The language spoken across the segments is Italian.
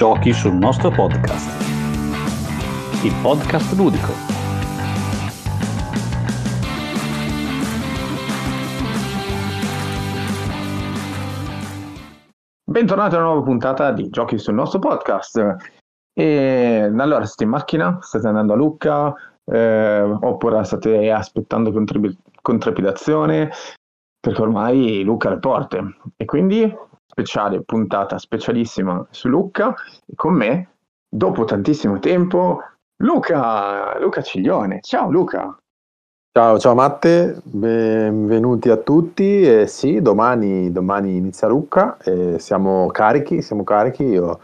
Giochi sul nostro podcast. Il podcast ludico. Bentornati a una nuova puntata di Giochi sul nostro podcast. E allora siete in macchina? State andando a Lucca? Eh, oppure state aspettando con, trepi- con trepidazione? Perché ormai Lucca è alle porte. E quindi speciale, puntata specialissima su Lucca. E con me, dopo tantissimo tempo, Luca, Luca Ciglione. Ciao Luca. Ciao, ciao Matte, benvenuti a tutti. Eh, sì, domani, domani inizia Lucca e siamo carichi, siamo carichi. Io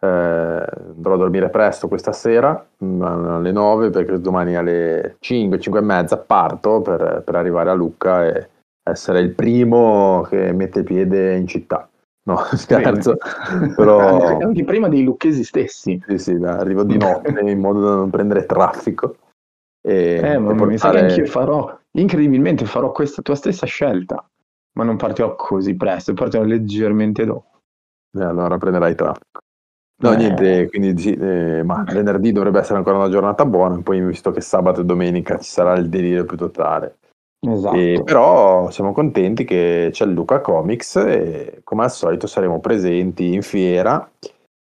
eh, andrò a dormire presto questa sera, mm, alle 9, perché domani alle 5, 5 e mezza parto per, per arrivare a Lucca e essere il primo che mette piede in città. No, scherzo, però... Anche prima dei lucchesi stessi. Sì, sì, arrivo di notte in modo da non prendere traffico. E, eh, ma portare... mi sa che anch'io farò, incredibilmente farò questa tua stessa scelta, ma non partirò così presto, partirò leggermente dopo. E allora prenderai traffico. No, eh. niente, quindi eh, ma venerdì dovrebbe essere ancora una giornata buona, poi visto che sabato e domenica ci sarà il delirio più totale. Esatto. E, però siamo contenti che c'è il Luca Comics e come al solito saremo presenti in fiera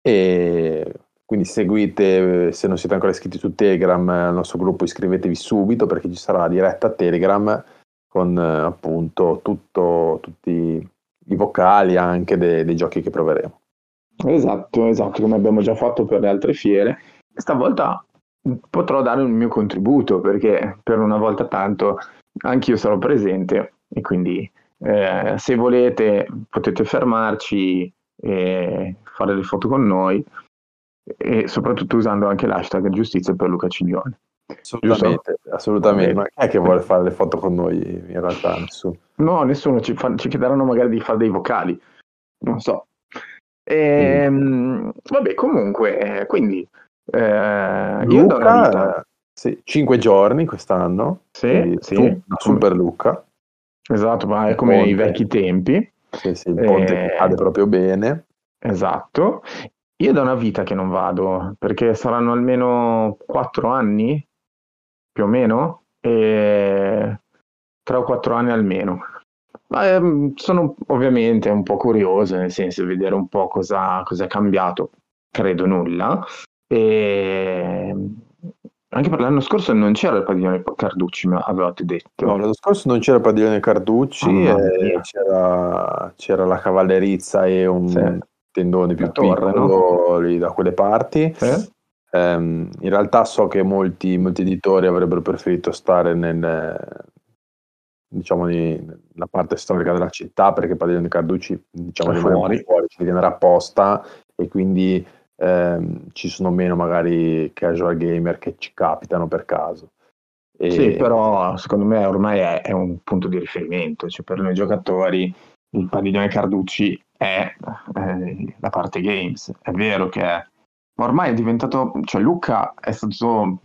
e quindi seguite, se non siete ancora iscritti su Telegram, al nostro gruppo iscrivetevi subito perché ci sarà la diretta a Telegram con appunto tutto, tutti i vocali anche dei, dei giochi che proveremo. Esatto, esatto, come abbiamo già fatto per le altre fiere. Stavolta potrò dare il mio contributo perché per una volta tanto anch'io sarò presente e quindi eh, se volete potete fermarci e fare le foto con noi e soprattutto usando anche l'hashtag giustizia per Luca Ciglione. Assolutamente, assolutamente. Ma chi è che vuole fare le foto con noi in realtà? Nessuno. No, nessuno, ci, fa, ci chiederanno magari di fare dei vocali, non so. E, mm. Vabbè, comunque, quindi eh, Luca, sì, 5 giorni quest'anno. Sì, sì. Super Luca. Esatto, ma è come i vecchi tempi. Sì, sì, il ponte eh, cade proprio bene. Esatto. Io da una vita che non vado, perché saranno almeno 4 anni, più o meno, e 3 o 4 anni almeno. Ma, ehm, sono ovviamente un po' curioso, nel senso di vedere un po' cosa, cosa è cambiato. Credo nulla. E anche per l'anno scorso non c'era il padiglione Carducci, ma avevate detto. No, l'anno scorso non c'era il padiglione Carducci, ah, eh, c'era, c'era, la cavallerizza e un sì. tendone più torre, piccolo no? lì da quelle parti. Sì. Um, in realtà so che molti, molti, editori avrebbero preferito stare nel, diciamo, nella parte storica della città perché il padiglione Carducci diciamo, rimane fuori. fuori, ci viene apposta e quindi ehm, ci sono meno magari casual gamer che ci capitano per caso. E... Sì, però secondo me ormai è, è, un punto di riferimento, cioè per noi giocatori il padiglione Carducci è eh, la parte games, è vero che è, ormai è diventato, cioè Luca è stato,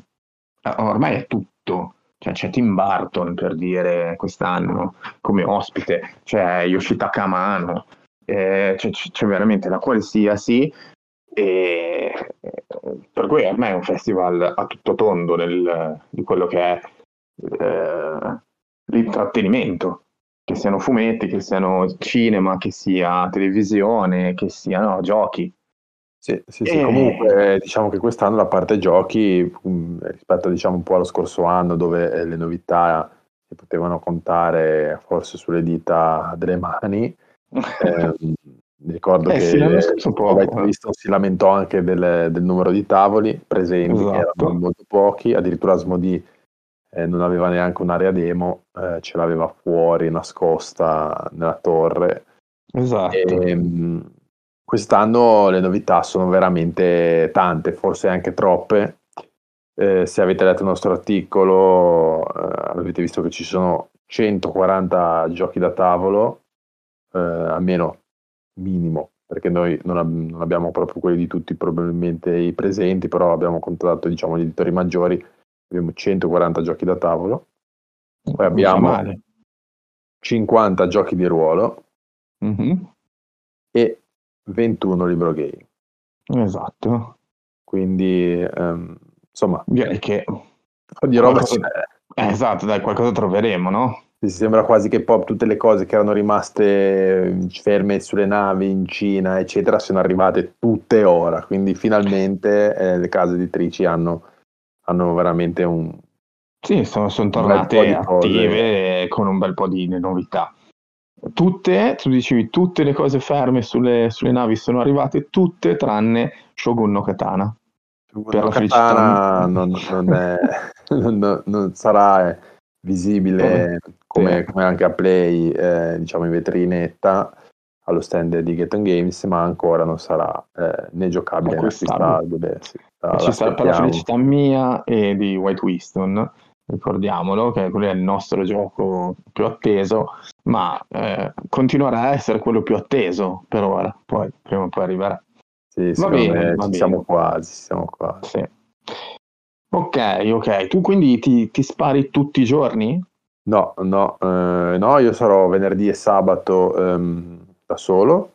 ormai è tutto, cioè c'è Tim Burton per dire quest'anno come ospite, c'è Yoshitaka Amano, eh, c'è, c'è, veramente la qualsiasi e per cui a me è un festival a tutto tondo nel, di quello che è eh, l'intrattenimento, che siano fumetti, che siano cinema, che sia televisione, che siano giochi. Sì, sì, sì. E... comunque diciamo che quest'anno la parte giochi mm, rispetto diciamo un po' allo scorso anno dove le novità si potevano contare forse sulle dita delle mani, eh, ricordo eh, che sì, visto, si lamentò anche del, del, numero di tavoli presenti, esatto. che erano molto pochi, addirittura Asmodee eh, non aveva neanche un'area demo, eh, ce l'aveva fuori, nascosta nella torre. Esatto. E, mh, quest'anno le novità sono veramente tante, forse anche troppe. Eh, se avete letto il nostro articolo, eh, avete visto che ci sono 140 giochi da tavolo, eh, almeno minimo, perché noi non, ab- non, abbiamo proprio quelli di tutti probabilmente i presenti, però abbiamo contattato diciamo, gli editori maggiori, abbiamo 140 giochi da tavolo, poi abbiamo 50 giochi di ruolo mm-hmm. e 21 libro game. Esatto. Quindi, ehm, insomma, Direi che di roba qualcosa- eh, esatto, dai, qualcosa troveremo, no? Sembra quasi che poi tutte le cose che erano rimaste ferme sulle navi in Cina, eccetera, siano arrivate tutte ora. Quindi finalmente eh, le case editrici hanno, hanno veramente un... Sì, sono, sono tornate attive con un bel po' di novità. Tutte, tu dicevi, tutte le cose ferme sulle, sulle navi sono arrivate, tutte tranne Shogun no Katana. Per la Katana non, non è- non- non sarà eh, visibile come, Sì. come anche a Play, eh, diciamo in vetrinetta allo stand di Get On Games, ma ancora non sarà eh, né giocabile né Acquistabile. Sì, ci sarà per la felicità mia e di White Winston, ricordiamolo, che quello è il nostro gioco più atteso, ma eh, continuerà a essere quello più atteso per ora, poi prima o poi arriverà. Sì, Va bene, va ci bene. siamo quasi, siamo quasi. Sì. Ok, ok, tu quindi ti, ti spari tutti i giorni? No, no, eh, no, io sarò venerdì e sabato ehm, da solo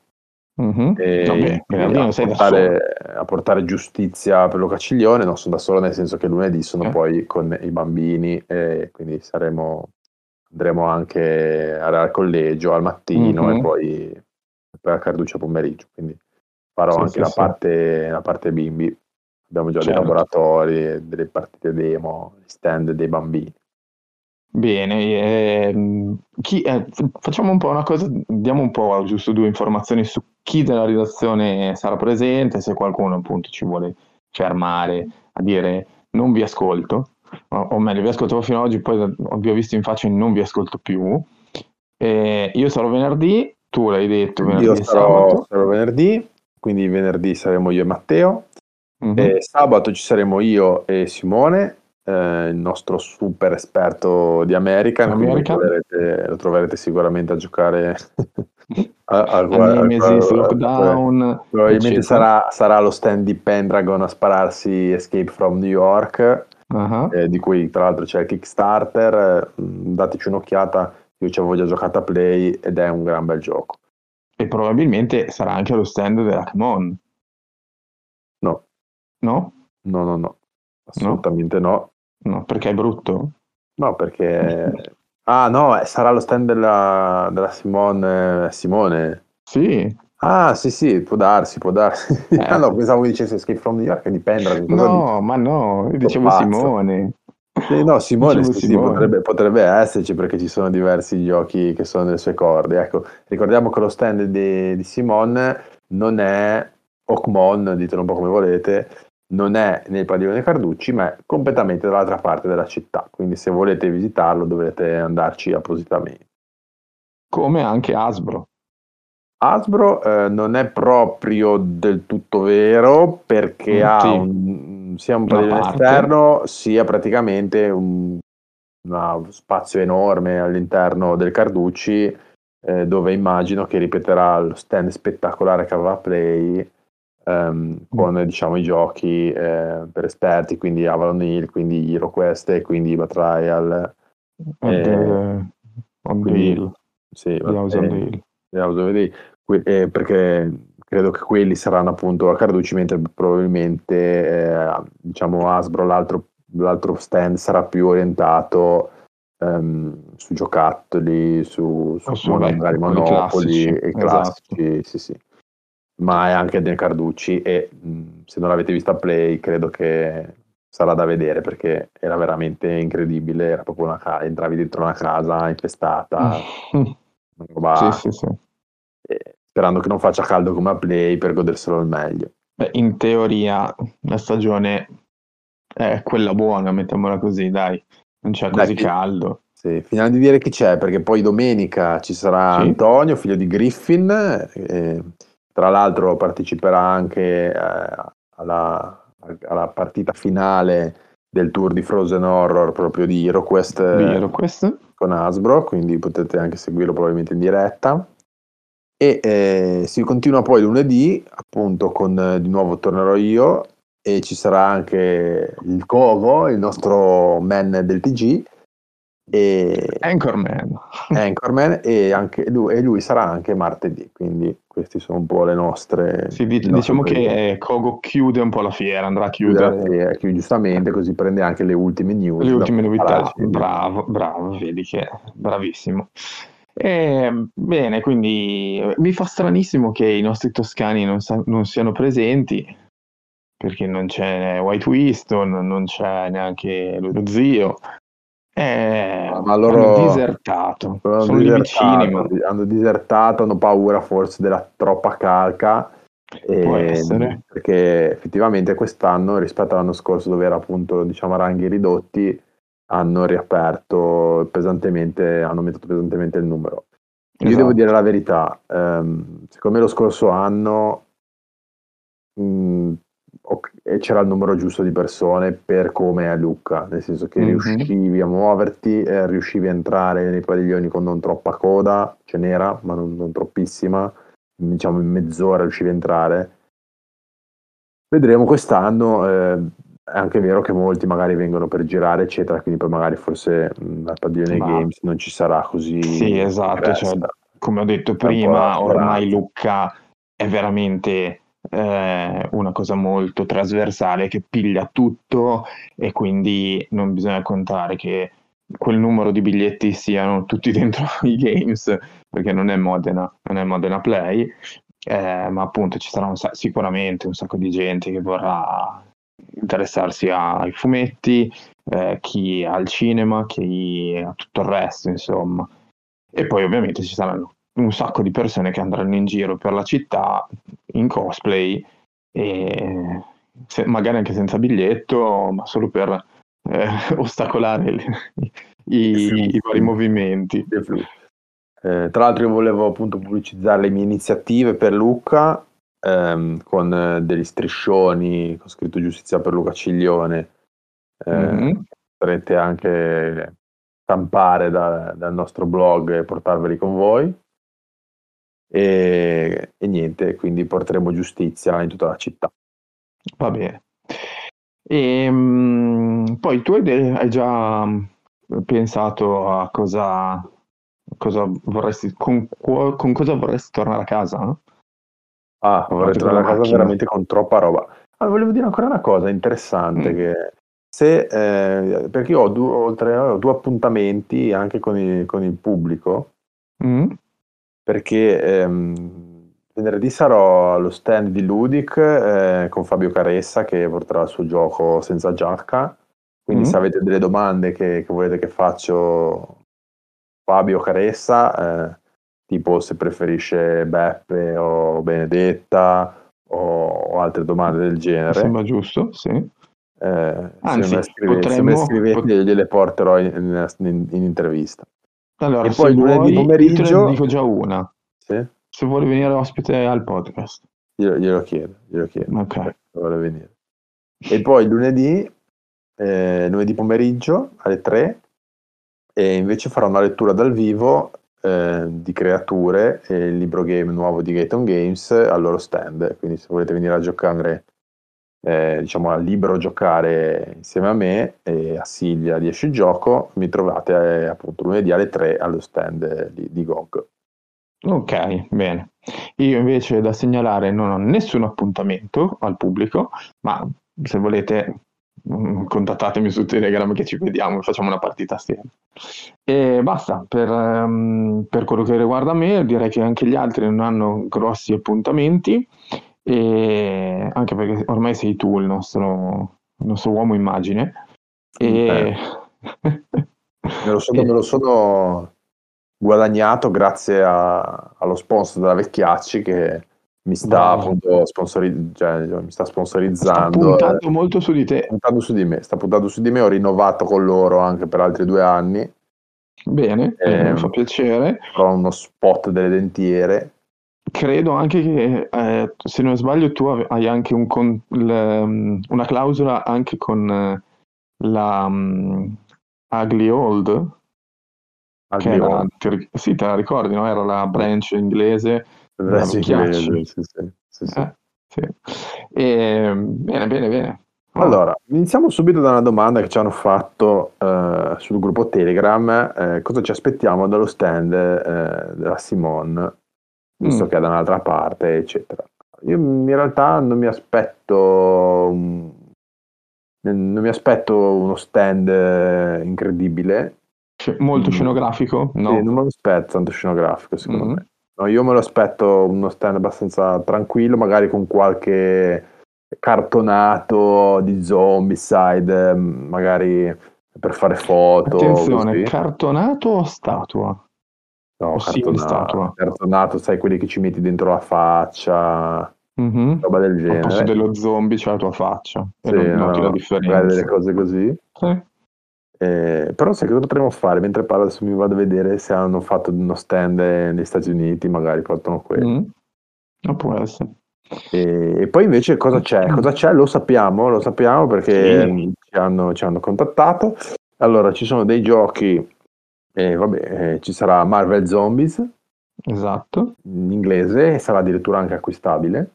Mhm. e Vabbè, a, portare, a portare giustizia per Locaciglione, no, sono da solo nel senso che lunedì sono Eh. poi con i bambini e quindi saremo, andremo anche al collegio al mattino Mhm. e poi per Carduccia pomeriggio, quindi farò Sì, anche sì, la, sì. Parte, la parte bimbi, abbiamo già dei Certo. laboratori, delle partite demo, stand dei bambini. Bene, ehm, chi- eh, facciamo un po' una cosa, diamo un po' giusto due informazioni su chi della redazione sarà presente, se qualcuno appunto ci vuole fermare a dire non vi ascolto, o, o meglio vi ascoltavo fino ad oggi, poi vi ho visto in faccia e non vi ascolto più. Eh, io sarò venerdì, tu l'hai detto venerdì Io sarò, sarò venerdì, quindi venerdì saremo io e Matteo. Mhm. E sabato ci saremo io e Simone, eh, il nostro super esperto di American. quindi American. Lo, troverete, lo troverete sicuramente a giocare a, a- Nemesis, Lockdown, Probabilmente eccetera. sarà, sarà allo stand di Pendragon a spararsi Escape from New York, Ah, eh, di cui tra l'altro c'è il Kickstarter. eh, mh, dateci un'occhiata, io ci avevo già giocato a Play ed è un gran bel gioco. E probabilmente sarà anche allo stand della Camon, No, no? no, no, no, assolutamente no. No, perché è brutto? No, perché... Ah, no, eh, sarà lo stand della, della Simone... Simone. Sì, Ah, sì, sì, può darsi, può darsi. Eh. Ah, no, pensavo dicesse Escape from New York, dipende. da cosa no, ma no, io dicevo pazzo. Simone. Sì, no, Simone, sì, Simone. potrebbe, potrebbe esserci perché ci sono diversi giochi che sono nelle sue corde. Ecco, ricordiamo che lo stand di, di Simone non è Oakmon, ditelo un po' come volete, non è nel padiglione Carducci, ma è completamente dall'altra parte della città. Quindi se volete visitarlo dovrete andarci appositamente. Come anche Hasbro. Hasbro eh, non è proprio del tutto vero perché Mm, ha sì. un, sia un padiglione esterno sia praticamente un uno spazio enorme all'interno del Carducci eh, dove immagino che ripeterà lo stand spettacolare che aveva Play ehm, con diciamo i giochi eh, per esperti quindi Avalon Hill, quindi HeroQuest e quindi Batrial Eh, quindi- hill, sì, the house on the eh, hill. The House que- eh, perché credo che quelli saranno appunto a Carducci, mentre probabilmente eh, diciamo Hasbro, l'altro, l'altro stand sarà più orientato ehm, su giocattoli, su, su magari monopoli classici, e esatto. classici, sì, sì. Ma è anche nel Carducci e mh, se non l'avete vista play credo che sarà da vedere perché era veramente incredibile, era proprio una casa, entravi dentro una casa infestata, una roba Sì, sì, sì. sperando che non faccia caldo come a Play per goderselo al meglio. Beh, in teoria la stagione è quella buona, mettiamola così, dai. Non c'è Dai, così chi- caldo. Sì, finiamo di dire chi c'è, perché poi domenica ci sarà. Antonio, figlio di Griffin, eh, tra l'altro parteciperà anche eh, alla, alla partita finale del tour di Frozen Horror proprio di HeroQuest eh, Vero questo? con Hasbro, quindi potete anche seguirlo probabilmente in diretta. E eh, si continua poi lunedì, appunto, con eh, di nuovo tornerò io e ci sarà anche il Covo, il nostro man del TG, E... Anchorman. Anchorman e, anche lui, e lui sarà anche martedì, quindi queste sono un po' le nostre... Sì, dic- diciamo che Kogo chiude un po' la fiera, andrà a chiudere. Fiera, chiude, giustamente, così prende anche le ultime news. Le ultime novità, bravo, bravo, vedi che bravissimo. E, bene, quindi mi fa stranissimo che i nostri toscani non, sa- non siano presenti, perché non c'è White Winston, non c'è neanche lo zio, eh, ma loro hanno disertato, hanno sono disertato, vicini, hanno disertato, hanno paura forse della troppa calca. Può essere. Perché effettivamente quest'anno rispetto all'anno scorso dove era appunto diciamo a ranghi ridotti hanno riaperto pesantemente, hanno aumentato pesantemente il numero. Io esatto. devo dire la verità, ehm, secondo me lo scorso anno mh, mm, e c'era il numero giusto di persone per come è a Lucca, nel senso che mm-hmm. riuscivi a muoverti, eh, riuscivi a entrare nei padiglioni con non troppa coda, ce n'era, ma non, non troppissima, diciamo in mezz'ora riuscivi a entrare. Vedremo quest'anno, eh, è anche vero che molti magari vengono per girare, eccetera, quindi poi magari forse mh, al padiglione ma... Games non ci sarà così. Sì, esatto, cioè, come ho detto prima, ormai Lucca è veramente eh, una cosa molto trasversale che piglia tutto e quindi non bisogna contare che quel numero di biglietti siano tutti dentro i games perché non è Modena, non è Modena Play, eh, ma appunto ci sarà un, sicuramente un sacco di gente che vorrà interessarsi ai fumetti, eh, chi al cinema, chi a tutto il resto, insomma. E poi ovviamente ci saranno un sacco di persone che andranno in giro per la città in cosplay e se, magari anche senza biglietto, ma solo per eh, ostacolare le, i, i, vari movimenti. Eh, tra l'altro io volevo appunto pubblicizzare le mie iniziative per Luca ehm, con eh, degli striscioni con scritto giustizia per Luca Ciglione. Eh, mm-hmm. Potrete anche stampare da, dal nostro blog e portarveli con voi. E, e niente, quindi porteremo giustizia in tutta la città. Va bene. E, ehm, poi tu hai, hai, già pensato a cosa, cosa vorresti, con, con, cosa vorresti tornare a casa? Ah, vorrei tornare a casa macchina. veramente con troppa roba. Ah, volevo dire ancora una cosa interessante, mm. che se, eh, perché io ho due, oltre, ho due appuntamenti anche con il, con il pubblico, mm perché ehm, venerdì sarò allo stand di Ludic eh, con Fabio Caressa che porterà il suo gioco senza giacca. Quindi, mm-hmm. se avete delle domande che, che, volete che faccio Fabio Caressa, eh, tipo se preferisce Beppe o Benedetta o, o altre domande del genere. Sembra giusto, sì. Eh, Anzi, se, me scrivete, potremmo... se me scrivete, gliele porterò in, in, in intervista. Allora, e poi lunedì pomeriggio... dico già una. Sì? Se vuole venire ospite al podcast. Glielo, glielo chiedo, glielo chiedo. Ok. Vuole venire. E poi lunedì, eh, lunedì pomeriggio alle 3 e invece farò una lettura dal vivo eh, di creature e il libro game nuovo di Gaton Games al loro stand. Quindi se volete venire a giocare eh, diciamo, a libero giocare insieme a me e a Silvia di Esce Gioco, mi trovate eh, appunto lunedì alle 3 allo stand di, di GOG. Ok, bene. Io invece da segnalare non ho nessun appuntamento al pubblico, ma se volete mm, contattatemi su Telegram che ci vediamo e facciamo una partita assieme. E basta, per, um, per quello che riguarda me direi che anche gli altri non hanno grossi appuntamenti e anche perché ormai sei tu il nostro, il nostro uomo immagine. E... me, lo sono, me lo sono guadagnato grazie a, allo sponsor della Vecchiacci che mi sta wow. appunto sponsori- cioè, mi sta sponsorizzando. Sta puntando eh, molto su di te. Puntando su di me, sta puntando su di me, ho rinnovato con loro anche per altri due anni. Bene, eh, mi fa piacere. Ho uno spot delle dentiere Credo anche che, eh, se non sbaglio, tu hai anche un con, le, mm, una clausola anche con eh, la um, Ugly Old. Ugly era, Old. Ti, sì, te la ricordi, no? Era la branch inglese. Branch inglese, sì, sì. sì, sì. Eh, sì. E, bene, bene, bene. Oh. Allora, iniziamo subito da una domanda che ci hanno fatto eh, sul gruppo Telegram. eh, cosa ci aspettiamo dallo stand eh, della Simone, visto Mm. che è da un'altra parte, eccetera. Io in realtà non mi aspetto non mi aspetto uno stand eh, incredibile. Molto Mm. scenografico? No. Sì, non me lo aspetto tanto scenografico, secondo Mhm. me. No, io me lo aspetto uno stand abbastanza tranquillo, magari con qualche cartonato di Zombicide, mm, magari per fare foto. Attenzione, così. cartonato o statua? No, simile statua. cartonato, sai, quelli che ci metti dentro la faccia, Mhm. roba del Al genere. posto dello zombie c'è la tua faccia. E Sì, non no, noti la differenza. delle cose così. Sì. Eh, però sai cosa potremmo fare? Mentre parlo adesso mi vado a vedere se hanno fatto uno stand negli Stati Uniti, magari portano quello. Mm. Non può essere. E, e poi invece cosa c'è? Cosa c'è? Lo sappiamo, lo sappiamo perché Sì. ci, hanno, ci hanno contattato. Allora, ci sono dei giochi, eh, vabbè, eh, ci sarà Marvel Zombies Esatto. in inglese e sarà addirittura anche acquistabile.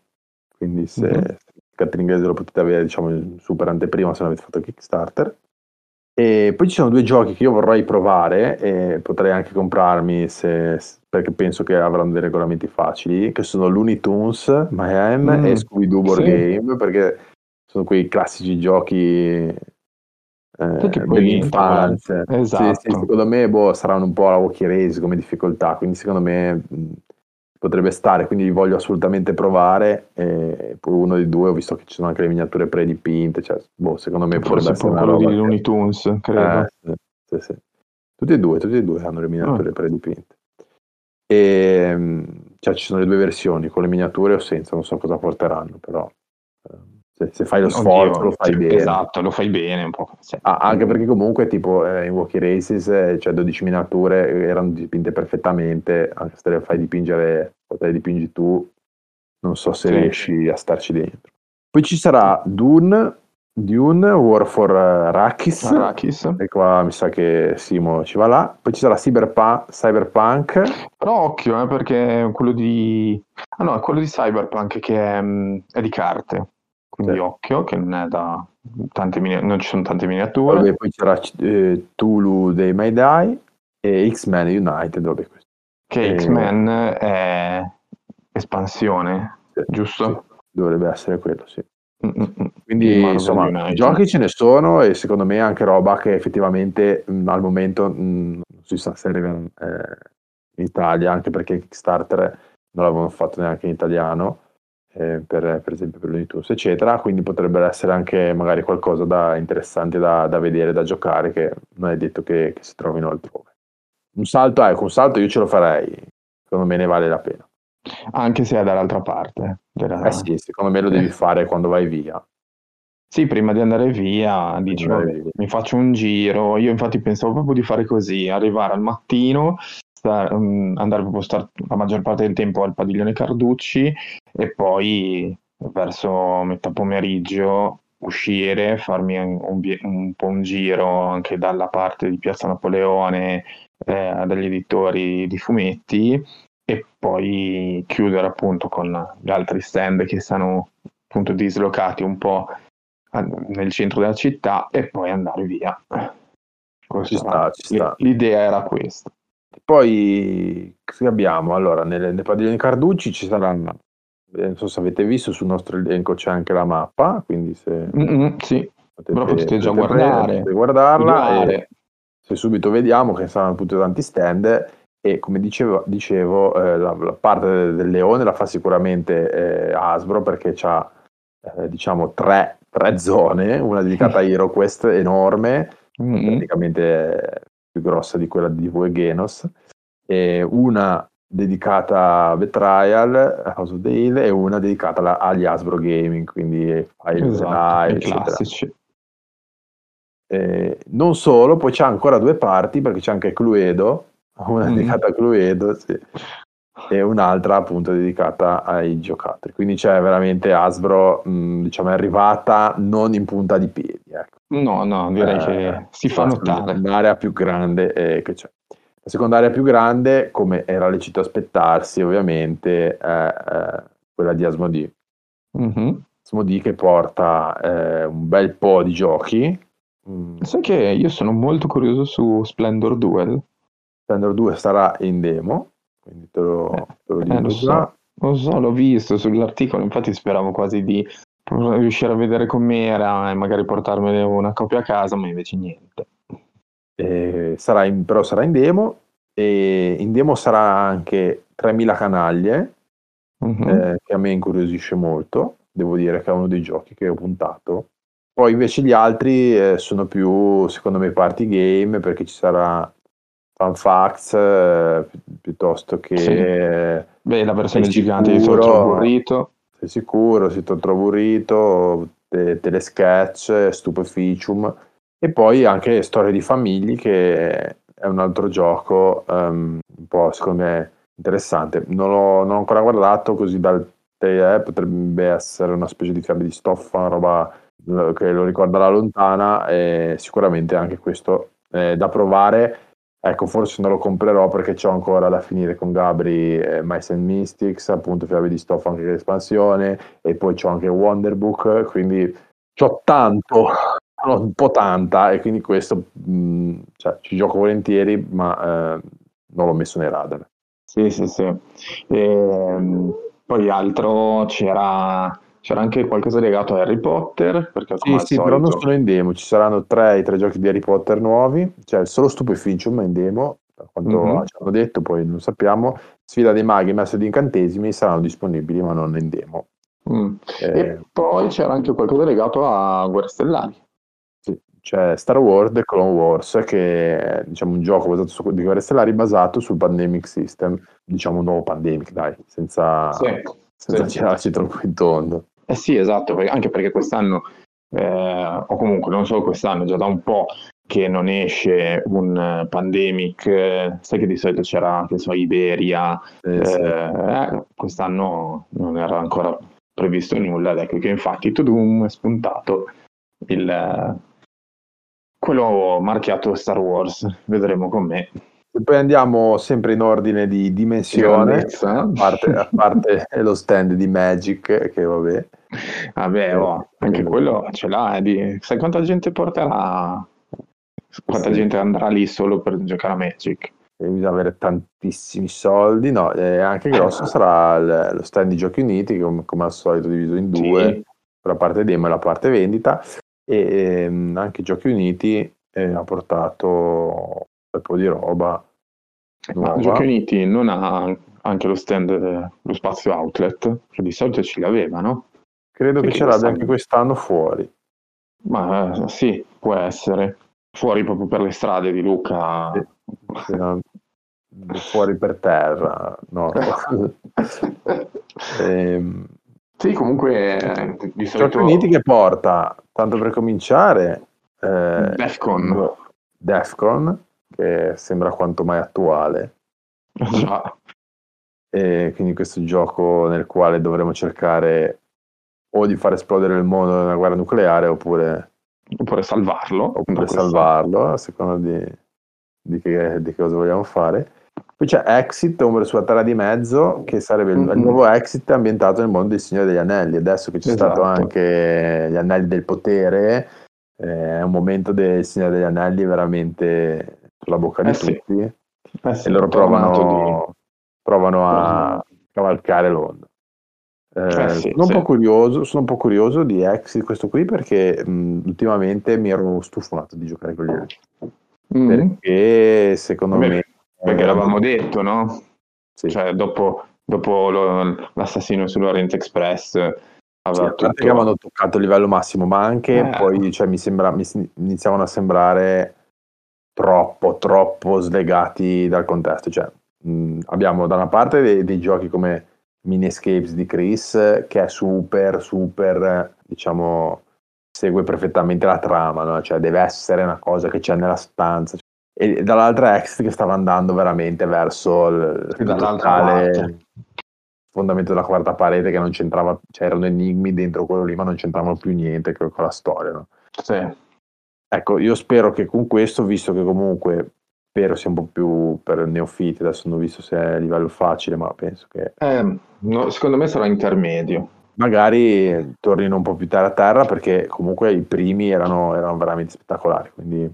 Quindi se Mhm. cercate in inglese lo potete avere, diciamo, in super anteprima se non avete fatto Kickstarter. E poi ci sono due giochi che io vorrei provare e potrei anche comprarmi se- perché penso che avranno dei regolamenti facili, che sono Looney Tunes, Mayhem Mm, e Scooby-Doo Board sì. Game, perché sono quei classici giochi eh, dell'infanzia. entra, Sì, sì, esatto. secondo me boh, saranno un po' la walkie race come difficoltà, quindi secondo me potrebbe stare, quindi li voglio assolutamente provare. E poi uno dei due, ho visto che ci sono anche le miniature predipinte, cioè, boh, secondo me potrebbe Forse essere poi una quello roba di Looney Tunes, credo. eh, sì, sì. Tutti e due, tutti e due hanno le miniature Ah. predipinte. E, mm, cioè, ci sono le due versioni, con le miniature o senza, non so cosa porteranno, però ehm, se, se fai lo Oddio, sforzo lo fai sì, bene. Esatto, lo fai bene un po'. sì. Ah, anche perché comunque tipo eh, in Walkie Races eh, cioè 12 miniature eh, erano dipinte perfettamente, anche se le fai dipingere o te le dipingi tu, non so se Sì. riesci a starci dentro. Poi ci sarà Dune, Dune War for eh, Arrakis, Arrakis. e qua mi sa che Simo ci va là. Poi ci sarà Cyberpunk, Cyberpunk Però occhio, eh, perché quello di... Ah no, è quello di Cyberpunk che è, mm, è di carte. Quindi Sì. occhio, che non è da tante mini- non ci sono tante miniature. vabbè, poi sarà eh, Tulu dei May Die e X-Men United, vabbè. Che Eh, X-Men è espansione, Sì, giusto? sì, dovrebbe essere quello, sì. Mm, mm, mm. Quindi Di Marvel insomma, United. giochi ce ne sono e secondo me anche roba che effettivamente mh, al momento mh, non si sa se arriva eh, in Italia, anche perché Kickstarter non l'avevano fatto neanche in italiano, eh, per, per esempio per l'Unitus, eccetera. Quindi potrebbe essere anche magari qualcosa da interessante da, da vedere, da giocare, che non è detto che, che si trovino altrove. Un salto, ecco, un salto io ce lo farei, secondo me ne vale la pena. Anche se è dall'altra parte. della- Eh sì, secondo me lo devi fare quando vai via. Sì, prima di andare via, dici, vabbè, via. mi faccio un giro. Io infatti pensavo proprio di fare così, arrivare al mattino, sta- mm, andare proprio a stare la maggior parte del tempo al padiglione Carducci e poi verso metà pomeriggio uscire, farmi un, un po' un giro anche dalla parte di Piazza Napoleone, eh, dagli editori di fumetti e poi chiudere appunto con gli altri stand che stanno appunto dislocati un po' nel centro della città e poi andare via. Sta, sta. L'idea era questa. Poi abbiamo? Allora, nel, nel padiglione Carducci ci saranno, eh, non so se avete visto, sul nostro elenco c'è anche la mappa, quindi se Mm-mm, sì, potete, però potete già potete guardare, potete guardarla e se subito vediamo che saranno tutti tanti stand e come dicevo, dicevo eh, la, la parte del, del leone la fa sicuramente eh, Hasbro perché ha diciamo tre, tre zone, una dedicata a HeroQuest enorme, Mm-mm. praticamente più grossa di quella di Voi Genos, e una dedicata a Betrayal, a House of the Hill, e una dedicata alla- agli Hasbro Gaming, quindi Fire Esatto, eccetera. classici. Eh, non solo, poi c'è ancora due parti, perché c'è anche Cluedo, una Mm. dedicata a Cluedo, sì, e un'altra appunto dedicata ai giocattoli. Quindi c'è veramente Hasbro, mh, diciamo, è arrivata non in punta di piedi, ecco. No, no, direi Eh, che si fa notare. secondaria più grande eh, che c'è. La secondaria più grande, come era lecito aspettarsi, ovviamente, è eh, quella di Asmodee. Mhm. Asmodee che porta eh, un bel po' di giochi. Mm. Sai che io sono molto curioso su Splendor Duel. Splendor 2 sarà in demo, quindi te lo, eh, te lo eh, dico lo già. So, lo so, l'ho visto sull'articolo, infatti speravo quasi di riuscire a vedere com'era e magari portarmene una copia a casa, ma invece niente. Eh, sarà in, però sarà in demo e in demo sarà anche 3000 canaglie uh-huh. eh, che a me incuriosisce molto devo dire che è uno dei giochi che ho puntato poi invece gli altri eh, sono più secondo me party game perché ci sarà fan facts eh, piuttosto che sì. beh la versione gigante di Tortro Burrito sei sicuro si Tortro Burrito te, telesketch stupeficium e poi anche Storie di famiglie che è un altro gioco um, un po' secondo me interessante. Non l'ho, non ho ancora guardato così dal te potrebbe essere una specie di fiabe di stoffa, una roba eh, che lo ricorda la lontana e sicuramente anche questo è da provare. Ecco, forse non lo comprerò perché c'ho ancora da finire con Gabri eh, Mice and Mystics, appunto fiabe di stoffa anche l'espansione e poi c'ho anche Wonderbook, quindi c'ho tanto un po' tanta e quindi questo mh, mm, cioè, ci gioco volentieri, ma eh, non l'ho messo nei radar. Sì, sì, sì. E, ehm, poi altro c'era, c'era anche qualcosa legato a Harry Potter. Perché sì, sì, solito... però non sono in demo. Ci saranno tre, tre giochi di Harry Potter nuovi, cioè solo Stupeficium è in demo, da quanto mm-hmm. ci hanno detto, poi non sappiamo. Sfida dei maghi, messa di incantesimi saranno disponibili, ma non in demo. Mm. Eh, e poi c'era anche qualcosa legato a Guerre Stellari c'è Star Wars The Clone Wars, che è diciamo, un gioco basato su di guerre stellari basato sul Pandemic System, diciamo un nuovo Pandemic, dai, senza, sì, senza sì. girarci troppo in tondo. Eh sì, esatto, anche perché quest'anno, eh, o comunque non solo quest'anno, già da un po' che non esce un pandemic, eh, sai che di solito c'era, che so, Iberia, eh, sì. Eh, quest'anno non era ancora previsto nulla, ed ecco che infatti Tudum è spuntato il quello marchiato Star Wars, vedremo con me. E poi andiamo sempre in ordine di dimensione, a parte, a parte lo stand di Magic, che vabbè. Vabbè, oh, anche quello ce l'ha. Eh, di... Sai quanta gente porterà? Quanta sì. gente andrà lì solo per giocare a Magic? E bisogna avere tantissimi soldi, no, eh, anche grosso eh. sarà lo stand di Giochi Uniti, come, come al solito diviso in due, sì. la parte demo e la parte vendita e ehm, anche Giochi Uniti eh, ha portato un po' di roba nuova. Ma Giochi Uniti non ha anche lo stand, lo spazio outlet, che di solito ce l'aveva, no? Credo che ce l'abbia anche quest'anno fuori. Ma eh, sì, può essere. Fuori proprio per le strade di Luca. Sì, sì, no, fuori per terra, no. ehm, sì, comunque eh, di solito... Uniti che porta, tanto per cominciare, eh, Defcon. Defcon, che sembra quanto mai attuale. Già. E quindi questo gioco nel quale dovremo cercare o di far esplodere il mondo nella guerra nucleare oppure... Oppure salvarlo. Oppure salvarlo, a seconda di, di, che, di che cosa vogliamo fare. Poi c'è Exit, Ombre sulla Terra di Mezzo, che sarebbe mm-hmm. il nuovo Exit ambientato nel mondo del Signore degli Anelli. Adesso che c'è esatto. stato anche gli Anelli del Potere, eh, è un momento del Signore degli Anelli veramente sulla bocca di eh tutti. Sì. Eh sì, e loro provano, di... provano a cavalcare l'onda. Eh, eh, sì, sono, un po curioso, sono un po' curioso di Exit questo qui perché mh, ultimamente mi ero stufato di giocare con gli altri. Mm. Perché secondo Beh, me perché eh, l'avevamo detto, no? Sì. Cioè, dopo, dopo lo, l'assassino sull'Orient Express aveva sì, tutto... avevano toccato il livello massimo, ma anche eh. poi cioè, mi, sembra, mi iniziavano a sembrare troppo, troppo slegati dal contesto. Cioè, mh, abbiamo da una parte dei, dei, giochi come Mini Escapes di Chris, che è super, super, diciamo, segue perfettamente la trama, no? cioè deve essere una cosa che c'è nella stanza e dall'altra Exit che stava andando veramente verso il, il fondamento della quarta parete che non c'entrava, c'erano cioè enigmi dentro quello lì ma non c'entravano più niente con, la storia. No? Sì. Ecco, io spero che con questo, visto che comunque spero sia un po' più per neofiti, adesso non ho visto se è a livello facile, ma penso che... Eh, no, secondo me sarà intermedio. magari tornino un po' più terra a terra perché comunque i primi erano, erano veramente spettacolari. Quindi,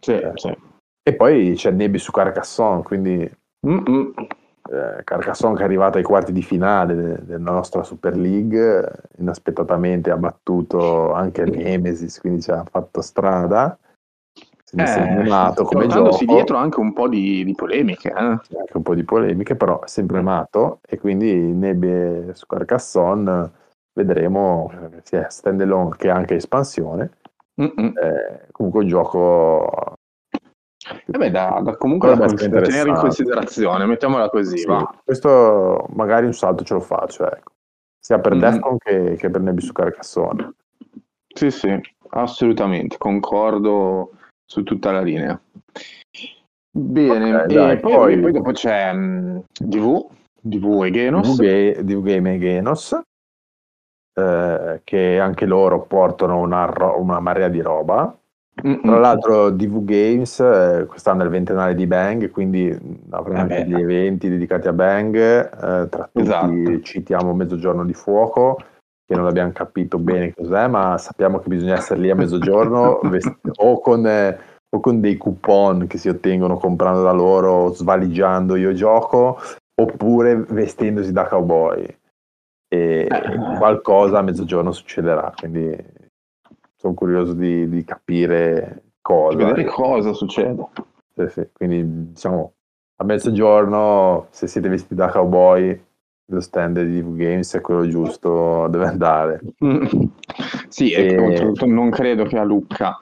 Sì, eh, sì. E poi c'è Nebbi su Carcassonne, quindi Mm-mm. eh, Carcassonne che è arrivata ai quarti di finale de- della nostra Super League, inaspettatamente ha battuto anche Nemesis, quindi ci ha fatto strada. È messo Eh, nato come gioco, dietro anche un po' di, di polemiche. eh. anche un po' di polemiche, però è sempre nato e quindi Nebbie su Carcassonne vedremo eh, sia stand alone che anche espansione. Eh, comunque un gioco Eh beh, da, da- comunque da, tenere in considerazione, mettiamola così, Sì, va. questo magari un salto ce lo faccio, ecco. sia per Mhm. Defcon che, che per Nebbi su Carcassonne. Sì, sì, assolutamente, concordo su tutta la linea. Bene, Ok, e dai, poi, poi- dopo c'è mm, DV, DV e Genos. DV DV Game e Genos, eh, che anche loro portano una, ro- una marea di roba. Mm-mm. Tra l'altro DV Games eh, quest'anno è il ventennale di Bang, quindi avremo Eh anche beh. gli eventi dedicati a Bang, eh, tra tutti Esatto. citiamo Mezzogiorno di Fuoco, che non abbiamo capito bene cos'è, ma sappiamo che bisogna essere lì a mezzogiorno vest- o, con, eh, o con dei coupon che si ottengono comprando da loro, svaligiando io gioco, oppure vestendosi da cowboy. E Eh. qualcosa a mezzogiorno succederà, quindi sono curioso di, di capire cosa. Vedere cosa succede. Sì, sì. Quindi diciamo a mezzogiorno, se siete vestiti da cowboy, lo stand di DV Games è quello giusto dove andare. Sì, e E- oltretutto non credo che a Lucca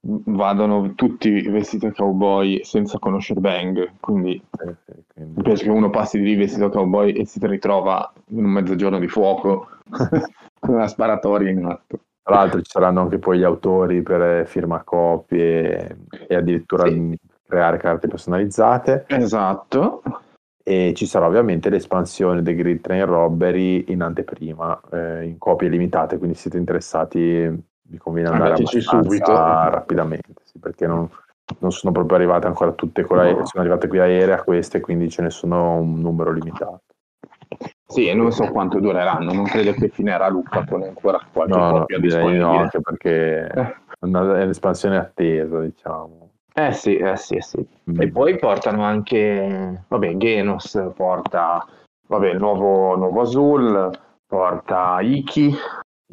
vadano tutti vestiti da cowboy senza conoscere Bang, quindi sì, quindi- penso che uno passi di lì vestito da cowboy e si ritrova in un mezzogiorno di fuoco con una sparatoria in atto. Tra l'altro ci saranno anche poi gli autori per eh, firmacopie e addirittura Sì. creare carte personalizzate. Esatto. E ci sarà ovviamente l'espansione del Grid Train Robbery in anteprima, eh, in copie limitate, quindi se siete interessati vi conviene andare Andateci subito. rapidamente, sì, perché non, non sono proprio arrivate ancora tutte, con No. sono arrivate qui aeree a queste, quindi ce ne sono un numero limitato. Sì, e non so quanto dureranno, non credo che finirà Lucca con ancora qualche No, copia di disponibile. no, anche perché Eh. è un'espansione attesa, diciamo. Eh sì, eh sì, sì. Mm. E poi portano anche, vabbè, Genos porta, vabbè, il nuovo, nuovo Azul, porta Iki,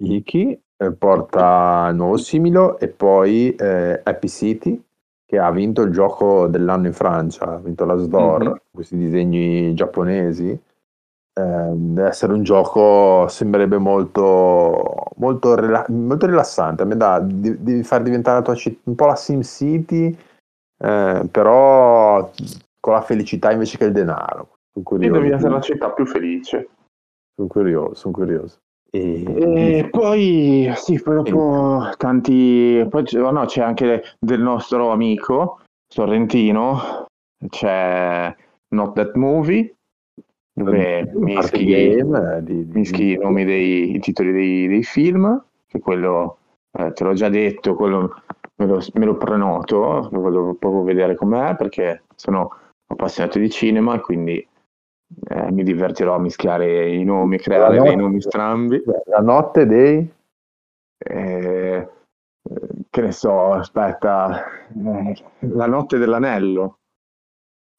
Iki eh, porta il nuovo Similo e poi eh, Happy City che ha vinto il gioco dell'anno in Francia, ha vinto la SDOR, Mhm. questi disegni giapponesi. Eh, deve essere un gioco, sembrerebbe molto, molto, rela- molto rilassante. A me di- devi far diventare la tua città un po' la Sim City, eh, però con la felicità invece che il denaro. Sono e curioso. devi essere la città più felice. Sono curioso, sono curioso. E- E poi, sì, poi dopo tanti, poi c'è, no, c'è anche del nostro amico Sorrentino, c'è Not That Movie, dove mischi, game eh, di, di- mischi i nomi dei i titoli dei, dei film, che quello, eh, te l'ho già detto, quello me lo, me lo prenoto, lo voglio proprio vedere com'è, perché sono appassionato di cinema e quindi eh, mi divertirò a mischiare i nomi, creare La dei notte- nomi strambi. La notte dei Eh, eh, che ne so, aspetta, eh, La notte dell'anello,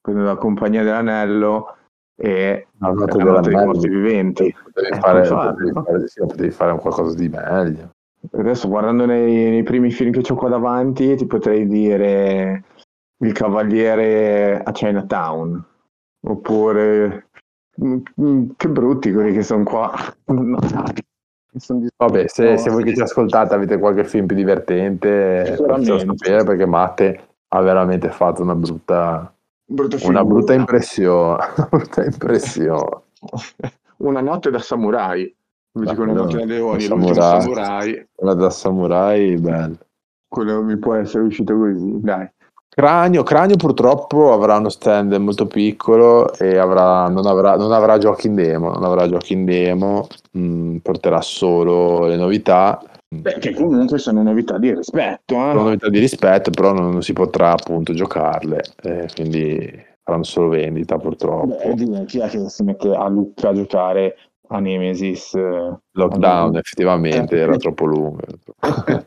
quindi la compagnia dell'anello e La notte la notte dei morti viventi. Potevi Eh, fare, puoi farlo. potevi fare- sì, potevi fare qualcosa di meglio. Adesso guardando nei, nei primi film che ho qua davanti, ti potrei dire Il Cavaliere a Chinatown, oppure mm, mm, che brutti quelli che sono qua. No, sono Vabbè, se, se voi che ci ascoltate avete qualche film più divertente, Sicuramente. sapere perché Matte ha veramente fatto una brutta, una brutta impressione. Una brutta impressione. Una notte da samurai. Come Ah, dicono no, da leoni, samurai. samurai. Quella da samurai, bello. Quello mi può essere uscito così, dai. Cranio, Cranio purtroppo avrà uno stand molto piccolo e avrà- non, avrà, non avrà giochi in demo, non avrà giochi in demo, mm, porterà solo le novità, Beh, che comunque sono novità di rispetto, eh. sono novità di rispetto, però non, non si potrà appunto giocarle, eh, quindi faranno solo vendita purtroppo. Beh, chi è che si mette a Lucca a giocare a Nemesis. eh, Lockdown, Eh, effettivamente, eh, era sì. troppo lungo.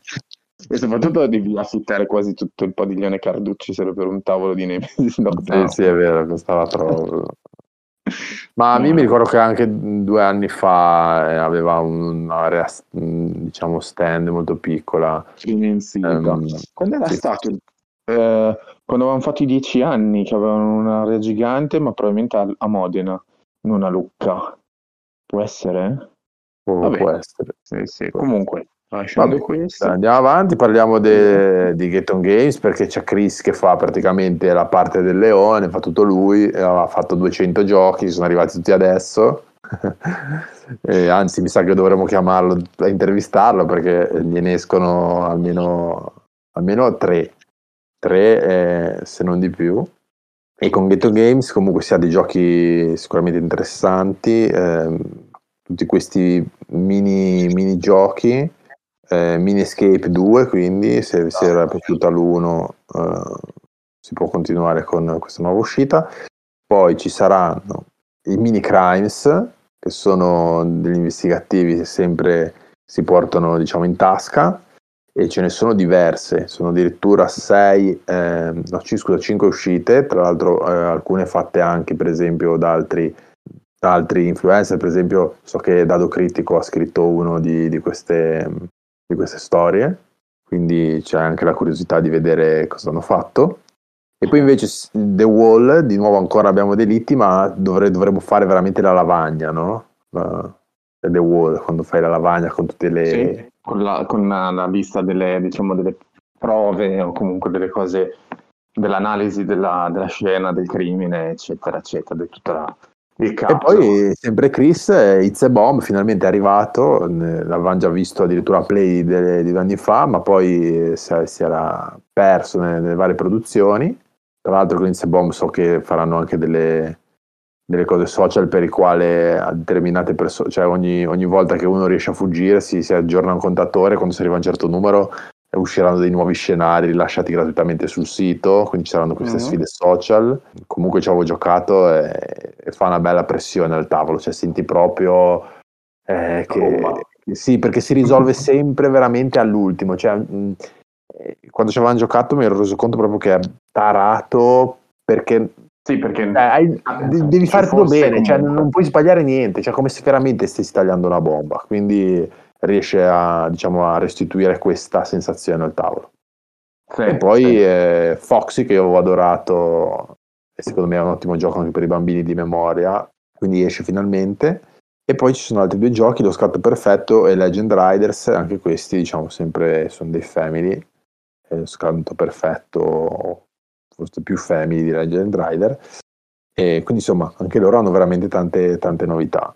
e soprattutto devi affittare quasi tutto il padiglione Carducci solo per un tavolo di Nemesis Sì, Lockdown. sì, è vero, costava troppo. Ma io mi ricordo che anche due anni fa eh, aveva un'area, diciamo, stand molto piccola. Ehm, Quando era sì, stato? Eh, quando avevano fatto i dieci anni, che avevano un'area gigante, ma probabilmente a, a Modena, non a Lucca. Può essere? Può, Vabbè. può essere. Sì, sì. Comunque, lasciando Vabbè, Andiamo avanti, parliamo de- di Gaton Games perché c'è Chris che fa praticamente la parte del leone, fa tutto lui, ha fatto 200 giochi, sono arrivati tutti adesso. E anzi, mi sa che dovremmo chiamarlo a intervistarlo perché gliene escono almeno, almeno tre, tre eh, se non di più. E con Ghetto Games comunque si ha dei giochi sicuramente interessanti, ehm, tutti questi mini, mini giochi, eh, Mini Escape 2, quindi se vi era piaciuta l'1 si può continuare con questa nuova uscita. Poi ci saranno i Mini Crimes, che sono degli investigativi che sempre si portano diciamo in tasca e ce ne sono diverse, sono addirittura 6, no, c- scusa, 5 uscite, tra l'altro eh, alcune fatte anche per esempio da altri, altri influencer, per esempio so che Dado Critico ha scritto uno di, di, queste, di queste storie, quindi c'è anche la curiosità di vedere cosa hanno fatto. E poi invece The Wall, di nuovo ancora abbiamo delitti, ma dovre- dovremmo fare veramente la lavagna, no? La- The Wall, quando fai la lavagna con tutte le... sì, con, la, con la, la lista delle, diciamo, delle prove o comunque delle cose, dell'analisi della, della scena, del crimine, eccetera, eccetera, di tutta la. E poi sempre Chris, eh, It's a Bomb, finalmente è arrivato, l'avevamo già visto addirittura a Play di due anni fa, ma poi eh, si, era perso nelle, nelle varie produzioni. Tra l'altro con It's a Bomb so che faranno anche delle, delle cose social per i quali a determinate persone, cioè ogni, ogni volta che uno riesce a fuggire si, si aggiorna un contatore, quando si arriva a un certo numero usciranno dei nuovi scenari rilasciati gratuitamente sul sito, quindi ci saranno queste Mhm. sfide social. Comunque ci avevo giocato e, e fa una bella pressione al tavolo, cioè senti proprio eh, che... Bomba. Sì, perché si risolve sempre veramente all'ultimo, cioè mh, eh, quando ci avevamo giocato mi ero reso conto proprio che è tarato perché Sì, perché eh, hai- de- devi fare tutto bene, cioè, non puoi sbagliare niente, cioè come se veramente stessi tagliando una bomba, quindi riesce a, diciamo, a restituire questa sensazione al tavolo. Sì, E poi sì. eh, Foxy che io avevo adorato, e secondo me è un ottimo gioco anche per i bambini di memoria, quindi esce finalmente. E poi ci sono altri due giochi, Lo Scatto Perfetto e Legend Riders, anche questi diciamo sempre sono dei family, eh, Lo Scatto Perfetto forse più family di Legend Rider. E quindi insomma anche loro hanno veramente tante, tante novità.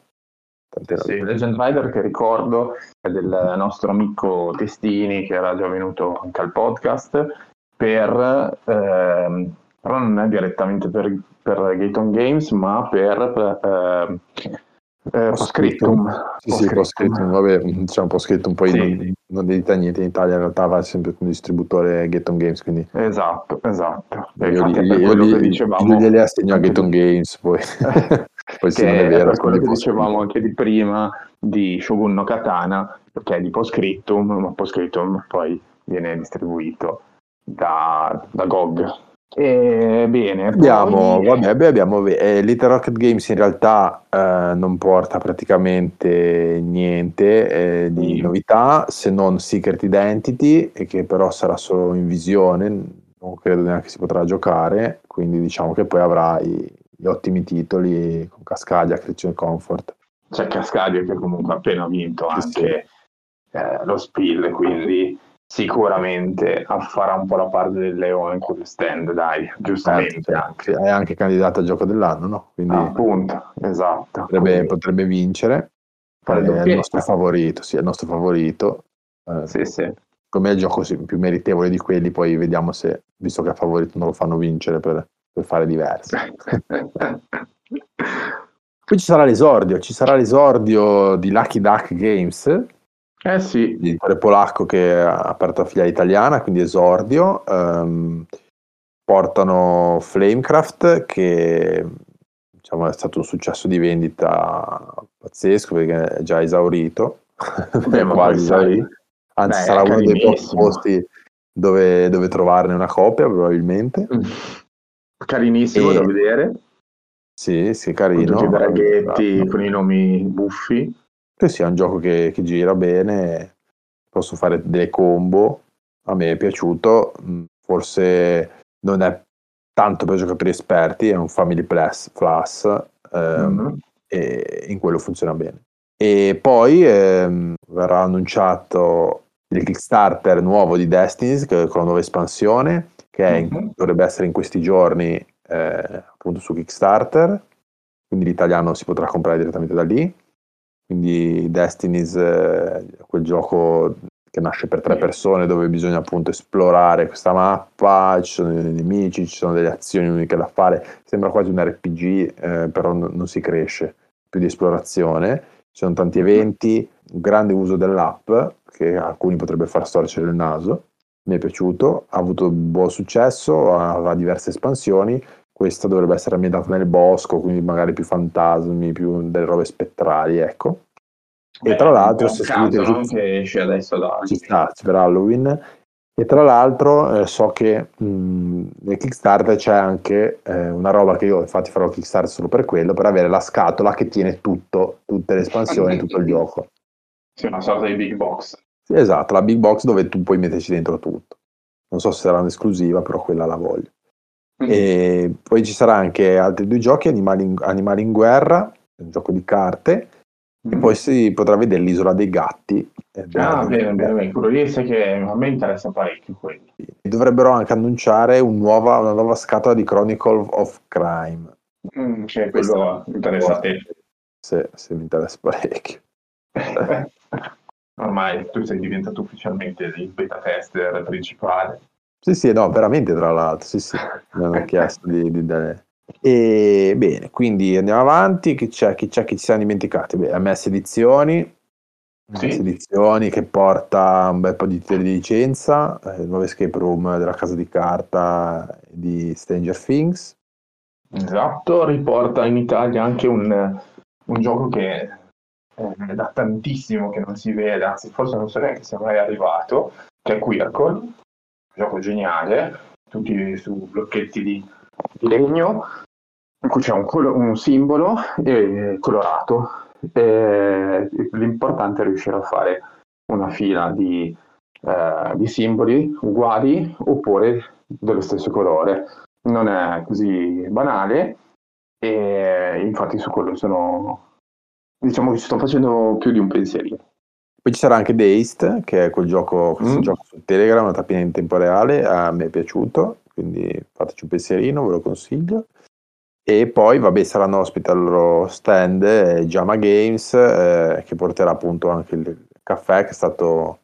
Tante Sì. Legend Rider che ricordo è del nostro amico Testini che era già venuto anche al podcast per ehm, però non è direttamente per, per Gaton Games ma per ehm, eh, Postscriptum. Sì, sì, Postscriptum, vabbè, diciamo Postscriptum poi Sì. non, non edita niente in Italia, in realtà va sempre come distributore Getton Games, quindi esatto esatto. Io, io, quello li- che dicevamo. io glieli assegno a di- Games, poi, poi che è vero. quello che dicevamo anche di prima di Shogun no Katana che è di Postscriptum ma Postscriptum poi viene distribuito da, da GOG e bene Abbiamo, poi- vabbè, abbiamo eh, Little Rocket Games in realtà eh, non porta praticamente niente eh, di Sì. novità se non Secret Identity, che però sarà solo in visione, non credo neanche si potrà giocare, quindi diciamo che poi avrà i- gli ottimi titoli con Cascadia, Creature Comfort. c'è Cascadia che comunque ha appena vinto Sì, anche eh, lo Spill quindi sicuramente farà un po' la parte del leone in quel stand dai giustamente anche è anche candidato al gioco dell'anno, no? Quindi Ah, appunto esatto potrebbe, Quindi, potrebbe vincere. fare Eh, È il nostro favorito, sì, è il nostro favorito. Eh, sì sì come è il gioco sì, più meritevole di quelli, poi vediamo se, visto che è favorito, non lo fanno vincere per, per fare diverso. Poi ci sarà l'esordio, ci sarà l'esordio di Lucky Duck Games, eh sì l'editore polacco che ha aperto la filiale italiana, quindi esordio. Ehm, portano Flamecraft che diciamo, è stato un successo di vendita pazzesco perché è già esaurito, Beh, quasi esaurito. Anzi Beh, sarà uno dei posti dove, dove trovarne una copia probabilmente. Mm. Carinissimo E- da vedere, Sì, sì, con carino. tutti i draghetti, con i nomi buffi. Sì, sì, è un gioco che, che gira bene, posso fare delle combo, a me è piaciuto, mm, forse non è tanto per giocatori esperti, è un Family Plus, plus ehm, Mhm. e in quello funziona bene. E poi ehm, verrà annunciato il Kickstarter nuovo di Destinies che- con la nuova espansione, che Mhm. dovrebbe essere in questi giorni eh, appunto su Kickstarter, quindi l'italiano si potrà comprare direttamente da lì. Quindi Destinies è quel gioco che nasce per tre persone dove bisogna appunto esplorare questa mappa, ci sono dei nemici, ci sono delle azioni uniche da fare, sembra quasi un RPG, eh, però non, non si cresce, più di esplorazione, ci sono tanti eventi, un grande uso dell'app che a alcuni potrebbe far storcere il naso, mi è piaciuto, ha avuto buon successo, ha, diverse espansioni, questa dovrebbe essere ambientata nel bosco, quindi magari più fantasmi, più delle robe spettrali, ecco. E Beh, tra l'altro, se caso, seguite no? tutti- che esce adesso da ci sta, per Halloween. E tra l'altro eh, so che mh, nel Kickstarter c'è anche eh, una roba che io infatti farò Kickstarter solo per quello, per avere la scatola che tiene tutto, tutte le espansioni, tutto il gioco. Sì, una sorta di big box. Sì, esatto, la big box dove tu puoi metterci dentro tutto. Non so se sarà un'esclusiva, però quella la voglio. E poi ci sarà anche altri due giochi, Animali in, Animali in guerra, un gioco di carte, e poi si potrà vedere l'isola dei gatti. Ah, bene, bene, bene. Quello lì sai che a me interessa parecchio quello. Dovrebbero anche annunciare un nuova- una nuova scatola di Chronicle of Crime. Mm, che Questo- quello interessa a te. Se, se mi interessa parecchio. Ormai tu sei diventato ufficialmente il beta tester principale. Sì, sì, no, veramente tra l'altro, sì, sì, mi hanno chiesto di, di dare... E bene, quindi andiamo avanti, chi c'è, chi c'è che ci siamo dimenticati? Beh, MS Edizioni, Sì. MS Edizioni che porta un bel po' di titoli di licenza, eh, il nuovo escape room della casa di carta di Stranger Things, Esatto, riporta in Italia anche un, un gioco che eh, da tantissimo che non si vede, anzi forse non so neanche se è mai arrivato, che è Quirkle, un gioco geniale, tutti su blocchetti di, di legno, in cui c'è un, colo- un simbolo eh, colorato. E l'importante è riuscire a fare una fila di, eh, di simboli uguali oppure dello stesso colore non è così banale e infatti su quello sono diciamo che ci sto facendo più di un pensierino Poi ci sarà anche Dazed, che è quel gioco, Mm. gioco su Telegram, una tappina in tempo reale, a me è piaciuto, quindi fateci un pensierino, ve lo consiglio. E poi, vabbè, saranno ospiti al loro stand eh, Jama Games, eh, che porterà appunto anche il caffè, che è stato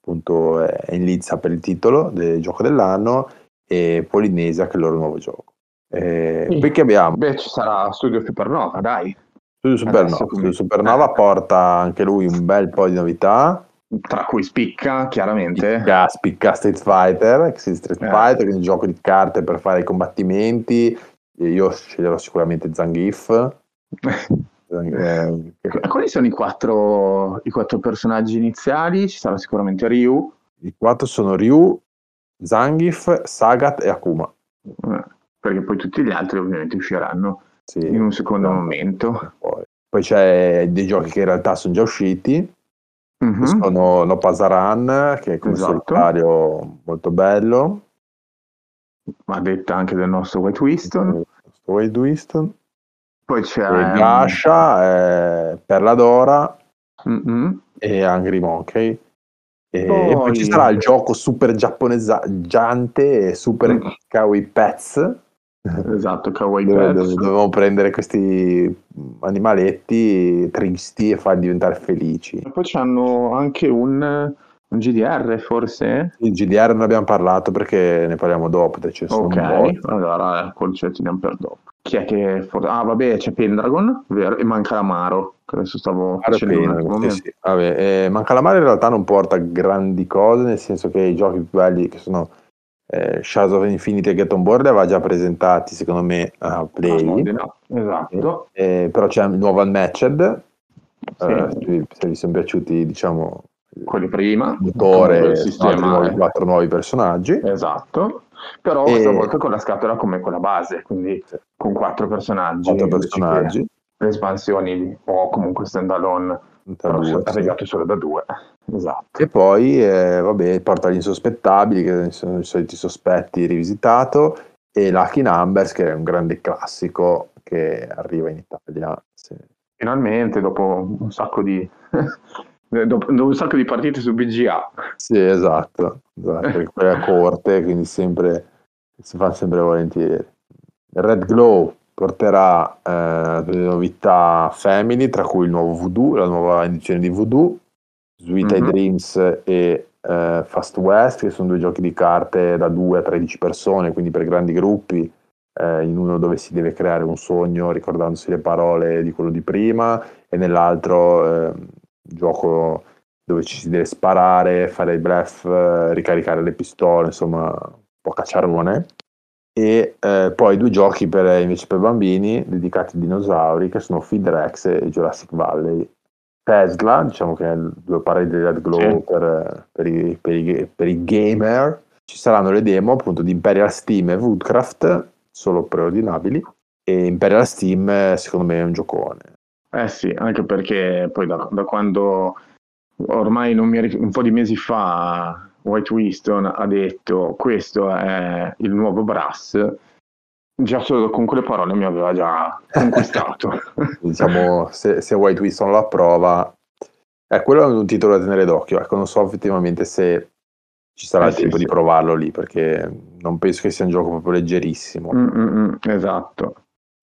appunto eh, in lizza per il titolo del gioco dell'anno, e Polinesia, che è il loro nuovo gioco. Eh, Sì. Poi che abbiamo? beh ci sarà Studio Supernova dai Studio Supernova. Studio Supernova porta anche lui un bel po' di novità. tra cui spicca chiaramente Spicca, spicca Street Fighter, sì, Street Eh. Fighter, quindi un gioco di carte per fare i combattimenti. Io sceglierò sicuramente Zangief. Zang- eh, quali sono i quattro, i quattro personaggi iniziali ci sarà sicuramente Ryu I quattro sono Ryu, Zangief, Sagat e Akuma. eh, perché poi tutti gli altri ovviamente usciranno Sì, in un secondo esatto. momento Poi, poi c'è dei giochi che in realtà sono già usciti. Mhm. Sono No Pasaran, che è come Esatto. solitario molto bello. a detta anche del nostro White Winston Wade Winston. poi c'è E Gasha, eh, Perla Dora Mhm. e Angry Monkey. E, Poi- e poi ci sarà il gioco super giapponeseggiante e super Mm. kawaii pets. Esatto, Kawaii Dove, dove dovevamo prendere questi animaletti tristi e farli diventare felici. E Poi c'hanno anche un, un GDR, forse? Il GDR non abbiamo parlato perché ne parliamo dopo. Ok, allora eh, quello ce teniamo per dopo. Chi è che... for- Ah, vabbè, c'è Pendragon, vero? E manca l'Amaro, che adesso stavo un Pendragon, sì, sì. Vabbè, eh, Mancalamare in realtà non porta grandi cose, nel senso che i giochi più belli che sono eh, Shadows of Infinity e Get On Board aveva già presentati secondo me a Play, Ah, no, Esatto. Eh, però c'è il nuovo Unmatched sì. Eh, se vi sono piaciuti, diciamo, quelli prima, motore, nuovi, eh. quattro nuovi personaggi. Esatto, però E- stavolta con la scatola come quella base, quindi Sì. con quattro personaggi. Quattro personaggi. Le espansioni o comunque standalone, tra però due, sì. solo da due. Esatto. E poi, eh, vabbè, porta gli insospettabili, che sono i soliti sospetti rivisitato, e Lucky Numbers, che è un grande classico che arriva in Italia. Sì. Finalmente, dopo un sacco di... dopo, dopo un sacco di partite su BGA. Sì, esatto, esatto, a corte, quindi sempre, si fa sempre volentieri. Red Glow porterà eh, delle novità family, tra cui il nuovo Voodoo, la nuova edizione di Voodoo, Sweet Mhm. Dreams e eh, Fast West, che sono due giochi di carte da 2 a 13 persone, quindi per grandi gruppi, eh, in uno dove si deve creare un sogno ricordandosi le parole di quello di prima, e nell'altro eh, gioco dove ci si deve sparare, fare i bluff, eh, ricaricare le pistole, insomma, un po' cacciarone. E eh, poi due giochi per, invece per bambini dedicati ai dinosauri, che sono Feed Rex e Jurassic Valley. Tesla, diciamo che è il due pari di Red Glow Sì. per, per i, per i- per i gamer. Ci saranno le demo appunto di Imperial Steam e Woodcraft, solo preordinabili. E Imperial Steam, secondo me, è un giocone. Eh sì, anche perché poi da, da quando ormai non mi un po' di mesi fa White Winston ha detto questo è il nuovo Brass, già solo con quelle parole mi aveva già conquistato. diciamo, se, se White Wilson lo approva, eh, quello è un titolo da tenere d'occhio. Ecco, non so effettivamente se ci sarà Eh il tempo sì. di provarlo lì, perché non penso che sia un gioco proprio leggerissimo. Mm, mm, mm, esatto.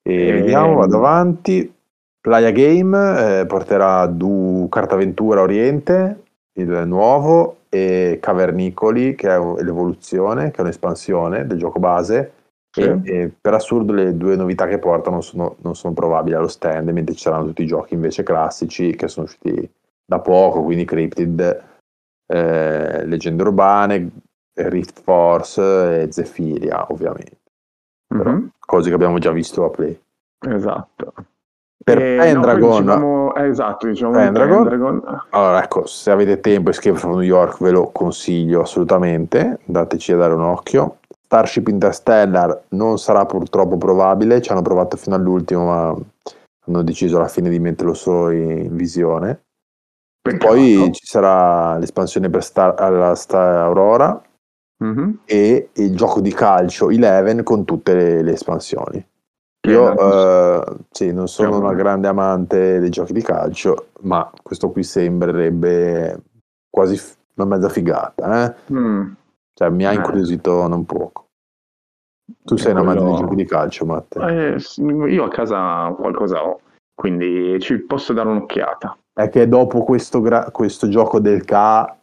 E E- vediamo, vado avanti. Playa Game eh, porterà Du Cartaventura Oriente, il nuovo, e Cavernicoli, che è l'evoluzione, che è un'espansione del gioco base. Sì. E, e per assurdo le due novità che portano sono, non sono probabili allo stand, mentre ci saranno tutti i giochi invece classici che sono usciti da poco, quindi Cryptid, eh, Leggende Urbane, Rift Force e Zephyria, ovviamente. Però, Mhm, cose che abbiamo già visto a Play. Esatto. Per E, no, Pendragon, poi dicevamo- eh, esatto, diciamo di Pendragon. Pendragon. allora ecco, se avete tempo Escape from New York ve lo consiglio assolutamente, dateci a dare un occhio. Starship Interstellar non sarà purtroppo probabile, ci hanno provato fino all'ultimo ma hanno deciso alla fine di metterlo solo in visione. Peccato. poi ci sarà l'espansione per Star, alla Star Aurora Mhm. e il gioco di calcio Eleven con tutte le, le espansioni. Io eh, sì, non sono una grande amante dei giochi di calcio, ma questo qui sembrerebbe quasi una mezza figata, eh? Mm. Cioè, mi ha Eh. incuriosito non poco. Tu sei un Quello- giochi di calcio, Matte. Eh, io a casa qualcosa ho, quindi ci posso dare un'occhiata. È che dopo questo, gra- questo gioco del K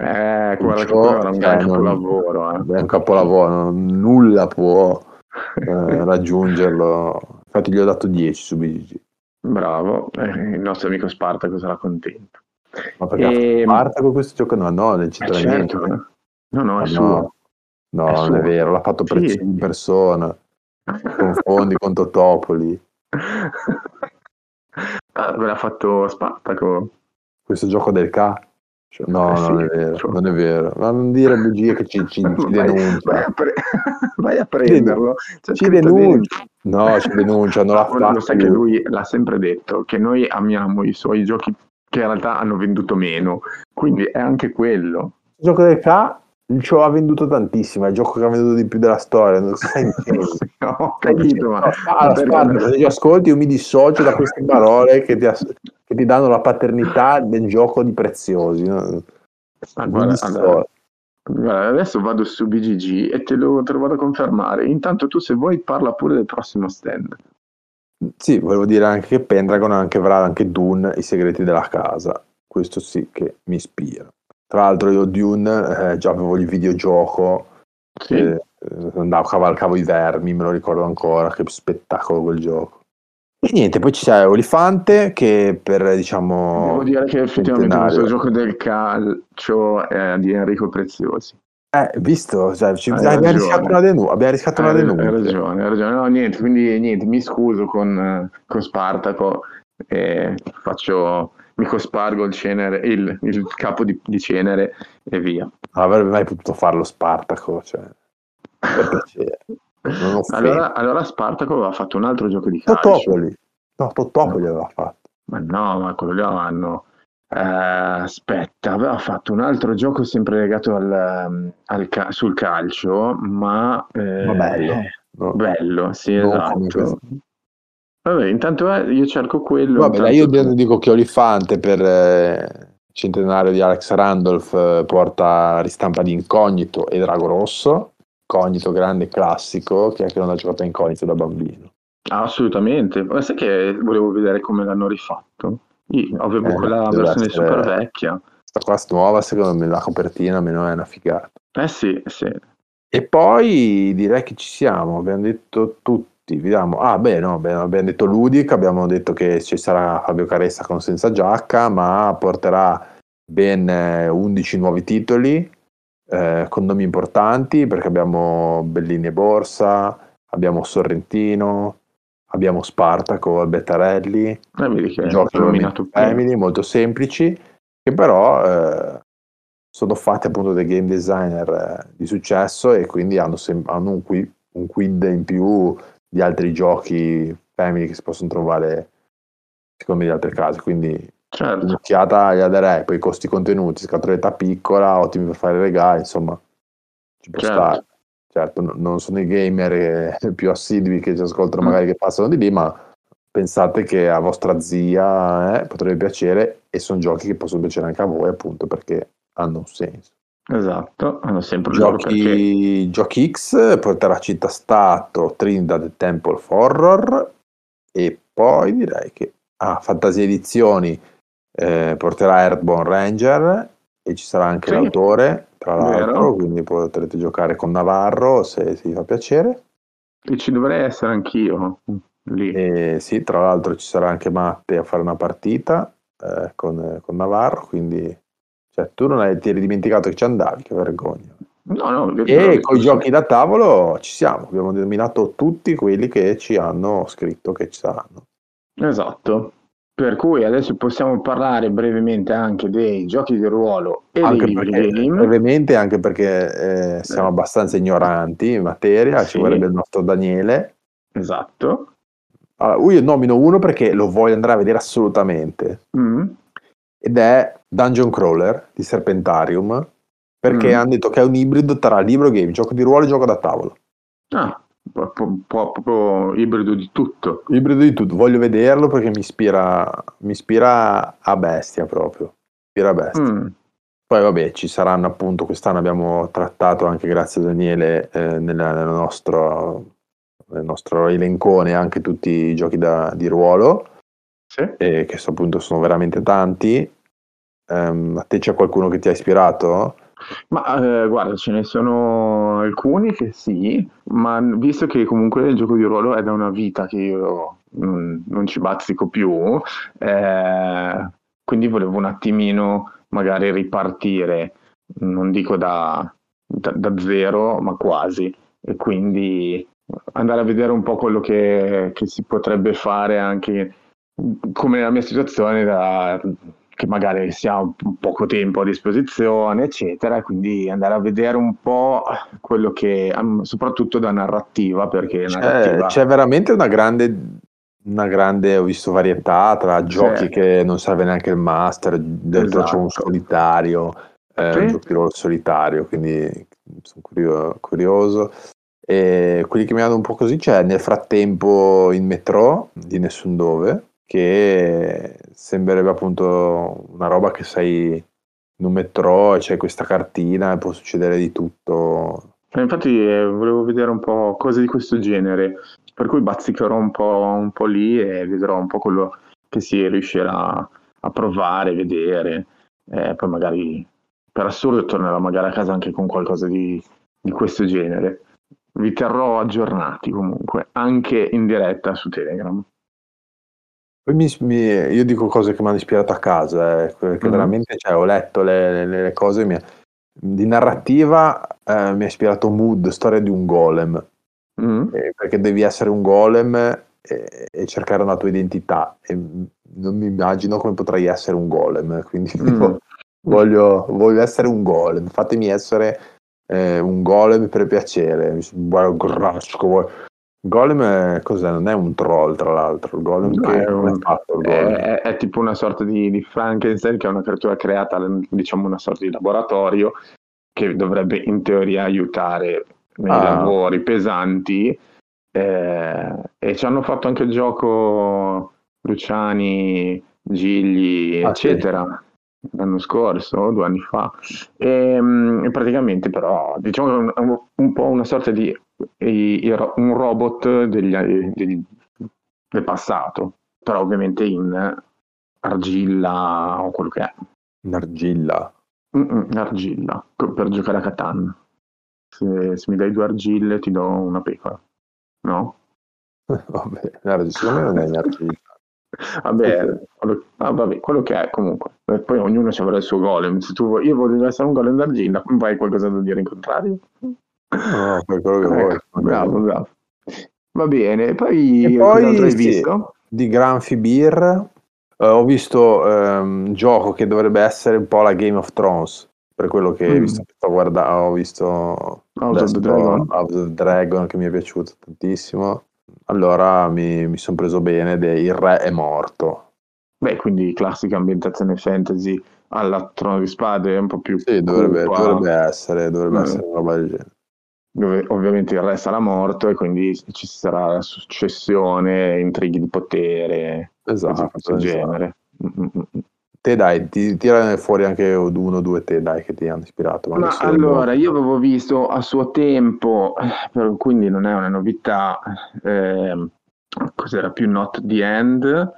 Eh, quello era un gran cioè, non- capolavoro. eh. è un capolavoro, nulla può eh, raggiungerlo. Infatti gli ho dato 10 su BGG. Bravo, eh, il nostro amico Spartaco sarà contento. Ma perché E- parte con questo gioco? No, no, non Eh, c'entra certo, niente. No, no, è Ah, suo. no. No, È non suo. è vero, l'ha fatto per Sì. in persona. Confondi con Totopoli. Ah, ve l'ha fatto Spartaco. Questo gioco del K. Cioè, no, Eh sì, non è vero, cioè. non è vero. Ma non dire bugie che ci, ci, ci Vai, vai, denuncia. a pre- vai a prenderlo. C'è Ci denuncia. No, ci denunciano la dentro. Lo sai che fatto. lui l'ha sempre detto, che noi amiamo i suoi giochi che in realtà hanno venduto meno, quindi è anche quello. Il gioco del K ci ha venduto tantissimo, è il gioco che ha venduto di più della storia. Non intendendo. No, ho capito, ma... Ah, aspetta, se ti ascolti io mi dissocio da queste parole che ti, ass- che ti danno la paternità del gioco di preziosi. no? Ah, guarda, allora, guarda, adesso vado su BGG e te lo, te lo vado a confermare. Intanto tu se vuoi parla pure del prossimo stand. Sì, volevo dire anche che Pendragon anche avrà anche Dune, i segreti della casa. Questo sì che mi ispira. Tra l'altro io Dune eh, già avevo il videogioco, Sì. eh, andavo, cavalcavo i vermi, me lo ricordo ancora, che spettacolo quel gioco. E niente, poi ci c'è Olifante che per diciamo... Devo dire che effettivamente questo gioco del calcio è di Enrico Preziosi. Eh, visto, cioè, ci- Hai abbiamo rischiato una denuncia. Abbiamo rischiato una Hai, hai denuncia. ragione, hai ragione. No, niente, quindi niente, mi scuso con, eh, con Spartaco e faccio mi cospargo il, cenere, il, il capo di, di, cenere e via. Non avrebbe mai potuto farlo Spartaco, cioè, allora, allora Spartaco aveva fatto un altro gioco di calcio. Totopoli. No, Totopoli no. aveva fatto. Ma no, ma quello lì hanno... Eh, aspetta, aveva fatto un altro gioco sempre legato al, al ca- sul calcio, ma... Eh, ma bello. No. Bello, sì, no, esatto. Vabbè, intanto eh, io cerco quello. Vabbè, dai, io dico che Olifante per eh, centenario di Alex Randolph eh, porta ristampa di Incognito e Drago Rosso. Incognito grande classico, che anche non ha giocato a Incognito da bambino. assolutamente, ma sai che volevo vedere come l'hanno rifatto? Io avevo eh, quella versione essere... super vecchia. Questa qua nuova, secondo me, la copertina almeno è una figata. Eh sì, sì. E poi direi che ci siamo, abbiamo detto tutti. Vediamo. Ah, beh, no, beh, abbiamo detto Ludic, abbiamo detto che ci sarà Fabio Caressa con senza giacca, ma porterà ben 11 eh, nuovi titoli eh, con nomi importanti perché abbiamo Bellini e Borsa, abbiamo Sorrentino, abbiamo Spartaco, Albertarelli, eh, giochi family molto semplici che però eh, sono fatti appunto dai game designer eh, di successo e quindi hanno, sem- hanno un, qui- un quid in più di altri giochi family che si possono trovare secondo me in altre case quindi certo. un'occhiata gli darei poi i costi contenuti scatoletta piccola ottimi per fare regali insomma ci può certo. stare certo non sono i gamer eh, più assidui che ci ascoltano mm. magari che passano di lì ma pensate che a vostra zia eh, potrebbe piacere e sono giochi che possono piacere anche a voi appunto perché hanno un senso Esatto, hanno sempre giochi, giochi X, porterà Città Stato, Trinidad Temple of Horror e poi direi che ah, Fantasia Edizioni eh, porterà Earthborn Ranger e ci sarà anche sì. l'autore, tra l'altro, Vero. quindi potrete giocare con Navarro se, se vi fa piacere. E ci dovrei essere anch'io lì. E, sì, tra l'altro ci sarà anche Matte a fare una partita eh, con, con Navarro, quindi cioè, tu non hai, ti eri dimenticato che ci andavi, che vergogna. No, no, e con i giochi da tavolo ci siamo, abbiamo nominato tutti quelli che ci hanno scritto che ci saranno. Esatto. Per cui adesso possiamo parlare brevemente anche dei giochi di ruolo e anche dei perché, game. Brevemente anche perché eh, siamo eh. abbastanza ignoranti in materia, sì. ci vorrebbe il nostro Daniele. Esatto. Allora, io nomino uno perché lo voglio andare a vedere assolutamente. Mm. Ed è Dungeon Crawler di Serpentarium, perché mm. hanno detto che è un ibrido tra libro game, gioco di ruolo e gioco da tavolo. Ah, proprio ibrido di tutto. Ibrido di tutto, voglio vederlo perché mi ispira, mi ispira a bestia proprio. Ispira a bestia. Mm. Poi vabbè, ci saranno appunto, quest'anno abbiamo trattato anche grazie a Daniele eh, nella, nel, nostro, nel nostro elencone anche tutti i giochi da, di ruolo, sì. eh, che so, appunto sono veramente tanti Um, a te c'è qualcuno che ti ha ispirato? Ma eh, guarda, ce ne sono alcuni che sì, ma visto che comunque il gioco di ruolo è da una vita che io non, non ci bazzico più, eh, quindi volevo un attimino magari ripartire, non dico da, da, da, zero, ma quasi, e quindi andare a vedere un po' quello che, che si potrebbe fare anche come la mia situazione da che magari si ha poco tempo a disposizione, eccetera, quindi andare a vedere un po' quello che, soprattutto da narrativa, perché c'è, narrativa... c'è veramente una grande, una grande, ho visto varietà tra giochi sì. che non serve neanche il master, dentro esatto. c'è un solitario, eh, sì. un ruolo solitario, quindi sono curio, curioso. E quelli che mi hanno un po' così c'è nel frattempo in metro di nessun dove che sembrerebbe appunto una roba che sei in un metro e c'è questa cartina e può succedere di tutto. Eh, infatti eh, volevo vedere un po' cose di questo genere, per cui bazzicherò un po', un po' lì e vedrò un po' quello che si riuscirà a provare, vedere, eh, poi magari per assurdo tornerò magari a casa anche con qualcosa di, di questo genere. Vi terrò aggiornati comunque, anche in diretta su Telegram. Poi mi, mi, io dico cose che mi hanno ispirato a casa, eh, perché mm. veramente cioè, ho letto le, le, le cose mi, di narrativa, eh, mi ha ispirato Mood, storia di un golem, mm. eh, perché devi essere un golem e, e cercare una tua identità. E non mi immagino come potrei essere un golem, quindi mm. voglio, voglio, essere un golem. Fatemi essere eh, un golem per piacere. Grasco. Golem è, cos'è? Non è un troll, tra l'altro. Il golem no, è, un, fatto, il golem? È, è, tipo una sorta di, di Frankenstein, che è una creatura creata, diciamo, una sorta di laboratorio che dovrebbe in teoria aiutare nei ah. lavori pesanti. Eh, e ci hanno fatto anche il gioco Luciani, Gigli, ah, eccetera. Sì l'anno scorso, due anni fa, e, ehm, e praticamente però diciamo che è un, un, po' una sorta di i, un robot degli, degli, del passato, però ovviamente in argilla o quello che è. In argilla? Mm-mm, argilla, per giocare a Catan. Se, se, mi dai due argille ti do una pecora, no? Vabbè, secondo me non è in argilla. Vabbè, quello, ah, vabbè, quello che è comunque. E poi ognuno ci avrà il suo golem. Se tu vuoi, io voglio essere un golem d'argilla, vai qualcosa da dire in contrario? No, per quello che vuoi. Ecco, bravo, bravo. Va bene, poi, e poi hai sì, visto? Di Granfi Beer uh, ho visto un um, gioco che dovrebbe essere un po' la Game of Thrones, per quello che mm. visto che sto guardando, ho visto House of, Dragon. House of Dragon che mi è piaciuto tantissimo. Allora mi, mi sono preso bene, de, il re è morto. Beh, quindi classica ambientazione fantasy alla Trono di Spade, un po' più... Sì, dovrebbe, dovrebbe essere, dovrebbe mm. essere una roba del genere dove ovviamente il re sarà morto e quindi ci sarà la successione, intrighi di potere, esatto, esatto. genere. Mm-mm. Te dai, ti tirane fuori anche uno o due te dai che ti hanno ispirato. Ma allora, io avevo visto a suo tempo, quindi non è una novità, eh, cos'era più Not the End,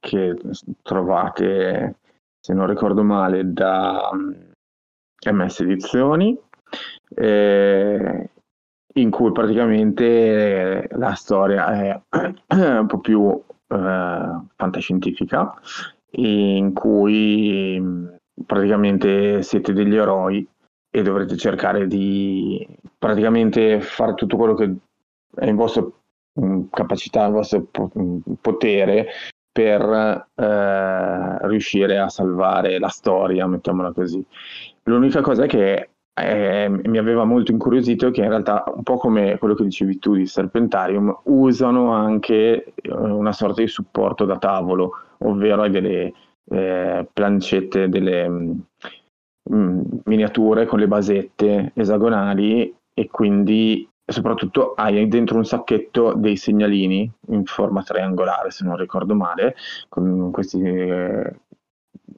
che trovate, se non ricordo male, da MS mm, Edizioni, eh, in cui praticamente la storia è un po' più eh, fantascientifica, in cui mm, praticamente siete degli eroi e dovrete cercare di praticamente fare tutto quello che è in vostra mm, capacità, in vostro mm, potere per eh, riuscire a salvare la storia, mettiamola così. L'unica cosa è che eh, mi aveva molto incuriosito che in realtà, un po' come quello che dicevi tu di Serpentarium, usano anche eh, una sorta di supporto da tavolo, ovvero hai delle eh, plancette, delle mh, mm, mm, miniature con le basette esagonali e quindi soprattutto hai dentro un sacchetto dei segnalini in forma triangolare, se non ricordo male, con questi eh,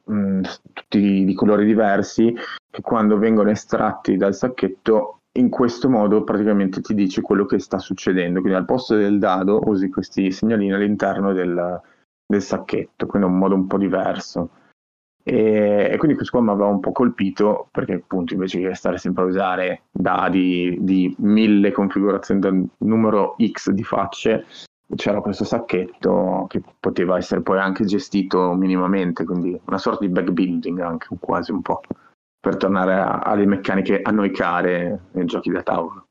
mh, mm, tutti di colori diversi che quando vengono estratti dal sacchetto in questo modo praticamente ti dice quello che sta succedendo. Quindi al posto del dado usi questi segnalini all'interno del, del sacchetto quindi è un modo un po' diverso. E, e quindi questo qua mi aveva un po' colpito perché appunto invece che stare sempre a usare dadi di mille configurazioni da numero x di facce c'era questo sacchetto che poteva essere poi anche gestito minimamente, quindi una sorta di backbuilding anche quasi un po', per tornare a, alle meccaniche a noi care nei giochi da tavolo.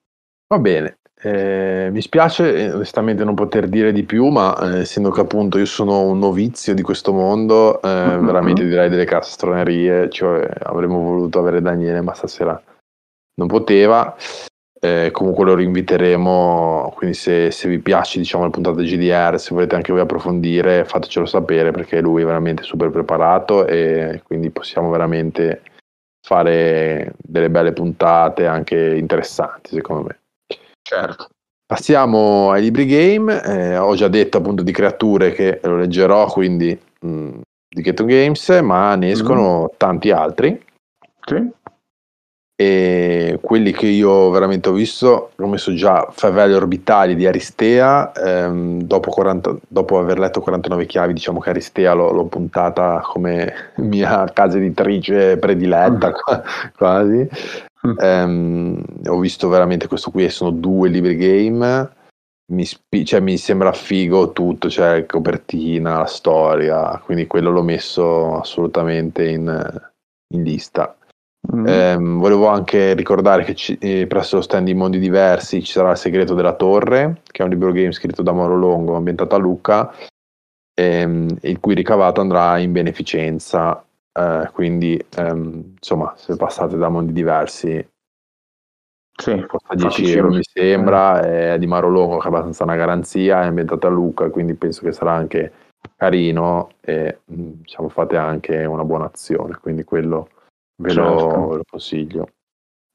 Va bene, eh, mi spiace eh, onestamente non poter dire di più, ma eh, essendo che appunto io sono un novizio di questo mondo, eh, mm-hmm. veramente direi delle castronerie, cioè avremmo voluto avere Daniele, ma stasera non poteva. Eh, comunque lo rinviteremo, quindi se, se, vi piace diciamo la puntata GDR, se volete anche voi approfondire, fatecelo sapere perché lui è veramente super preparato e quindi possiamo veramente fare delle belle puntate anche interessanti secondo me. Certo. Passiamo ai libri game, eh, ho già detto appunto di creature che lo leggerò, quindi mh, mm, di Keto Games, ma ne escono mm. tanti altri. Sì e quelli che io veramente ho visto ho messo già favelle orbitali di Aristea ehm, dopo, 40, dopo, aver letto 49 chiavi diciamo che Aristea l'ho, l'ho puntata come mia casa editrice prediletta mm. quasi mm. ehm, ho visto veramente questo qui e sono due libri game mi, spi- cioè, mi sembra figo tutto cioè copertina, la storia quindi quello l'ho messo assolutamente in, in lista Mm. Eh, volevo anche ricordare che ci, eh, presso lo stand di Mondi Diversi ci sarà Il segreto della torre, che è un libro game scritto da Mauro Longo, ambientato a Lucca, ehm, il cui ricavato andrà in beneficenza. Eh, quindi, ehm, insomma, se passate da Mondi Diversi, sì, costa 10 euro mi sembra, è di Mauro Longo che è abbastanza una garanzia, è ambientato a Lucca, quindi penso che sarà anche carino e diciamo, fate anche una buona azione, quindi quello ve, certo. lo, ve lo, consiglio.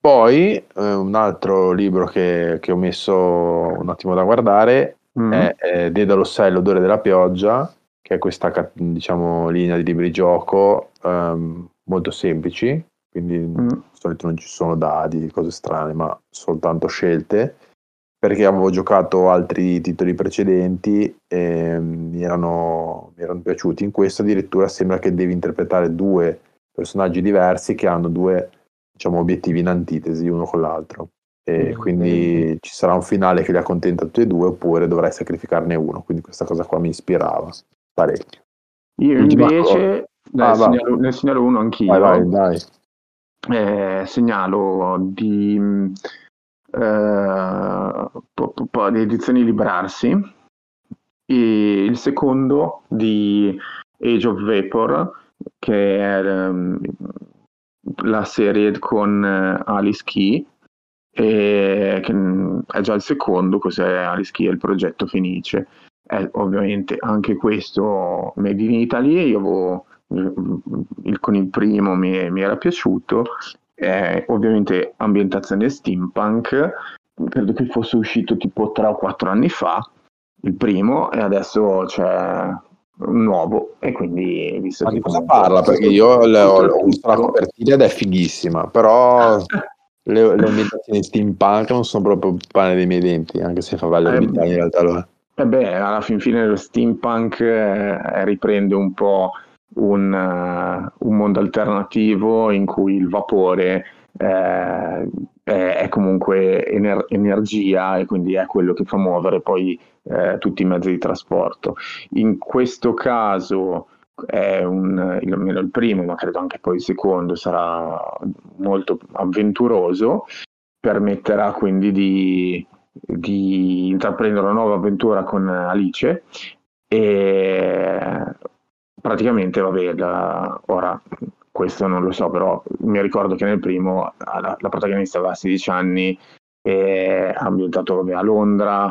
Poi eh, un altro libro che, che, ho messo un attimo da guardare mm. è, è Dedalo 6, l'odore della pioggia, che è questa diciamo, linea di libri gioco um, molto semplici, quindi mm. di solito non ci sono dadi, cose strane, ma soltanto scelte perché avevo giocato altri titoli precedenti e mi erano, mi erano piaciuti. In questo addirittura sembra che devi interpretare due personaggi diversi che hanno due diciamo, obiettivi in antitesi uno con l'altro. E mm, quindi mm. ci sarà un finale che li accontenta tutti e due, oppure dovrai sacrificarne uno. Quindi questa cosa qua mi ispirava parecchio. Io invece dai, ah, segnalo, ne segnalo uno anch'io. Vai, vai, dai. Eh, segnalo di eh, po, po, di edizioni Librarsi, e il secondo di Age of Vapor, che è um, la serie con uh, Alice Key, e che è già il secondo, cos'è Alice Key, il progetto Fenice. È ovviamente anche questo made in Italy, io avevo, il, con il primo mi, mi era piaciuto è ovviamente ambientazione steampunk, credo che fosse uscito tipo 3 o 4 anni fa, il primo, e adesso c'è nuovo e quindi visto Ma di cosa parla? Perché io ho visto la copertina ed è fighissima, però le, le ambientazioni steampunk non sono proprio pane dei miei denti, anche se fa valere eh, in realtà lo è. E beh, alla fin fine lo steampunk eh, riprende un po' un, uh, un mondo alternativo in cui il vapore eh, è, comunque ener- energia e quindi è quello che fa muovere poi eh, tutti i mezzi di trasporto. In questo caso è un, almeno il primo, ma credo anche poi il secondo sarà molto avventuroso, permetterà quindi di, di intraprendere una nuova avventura con Alice e praticamente, vabbè, la, ora questo non lo so, però mi ricordo che nel primo la, la protagonista aveva 16 anni e ambientato a Londra,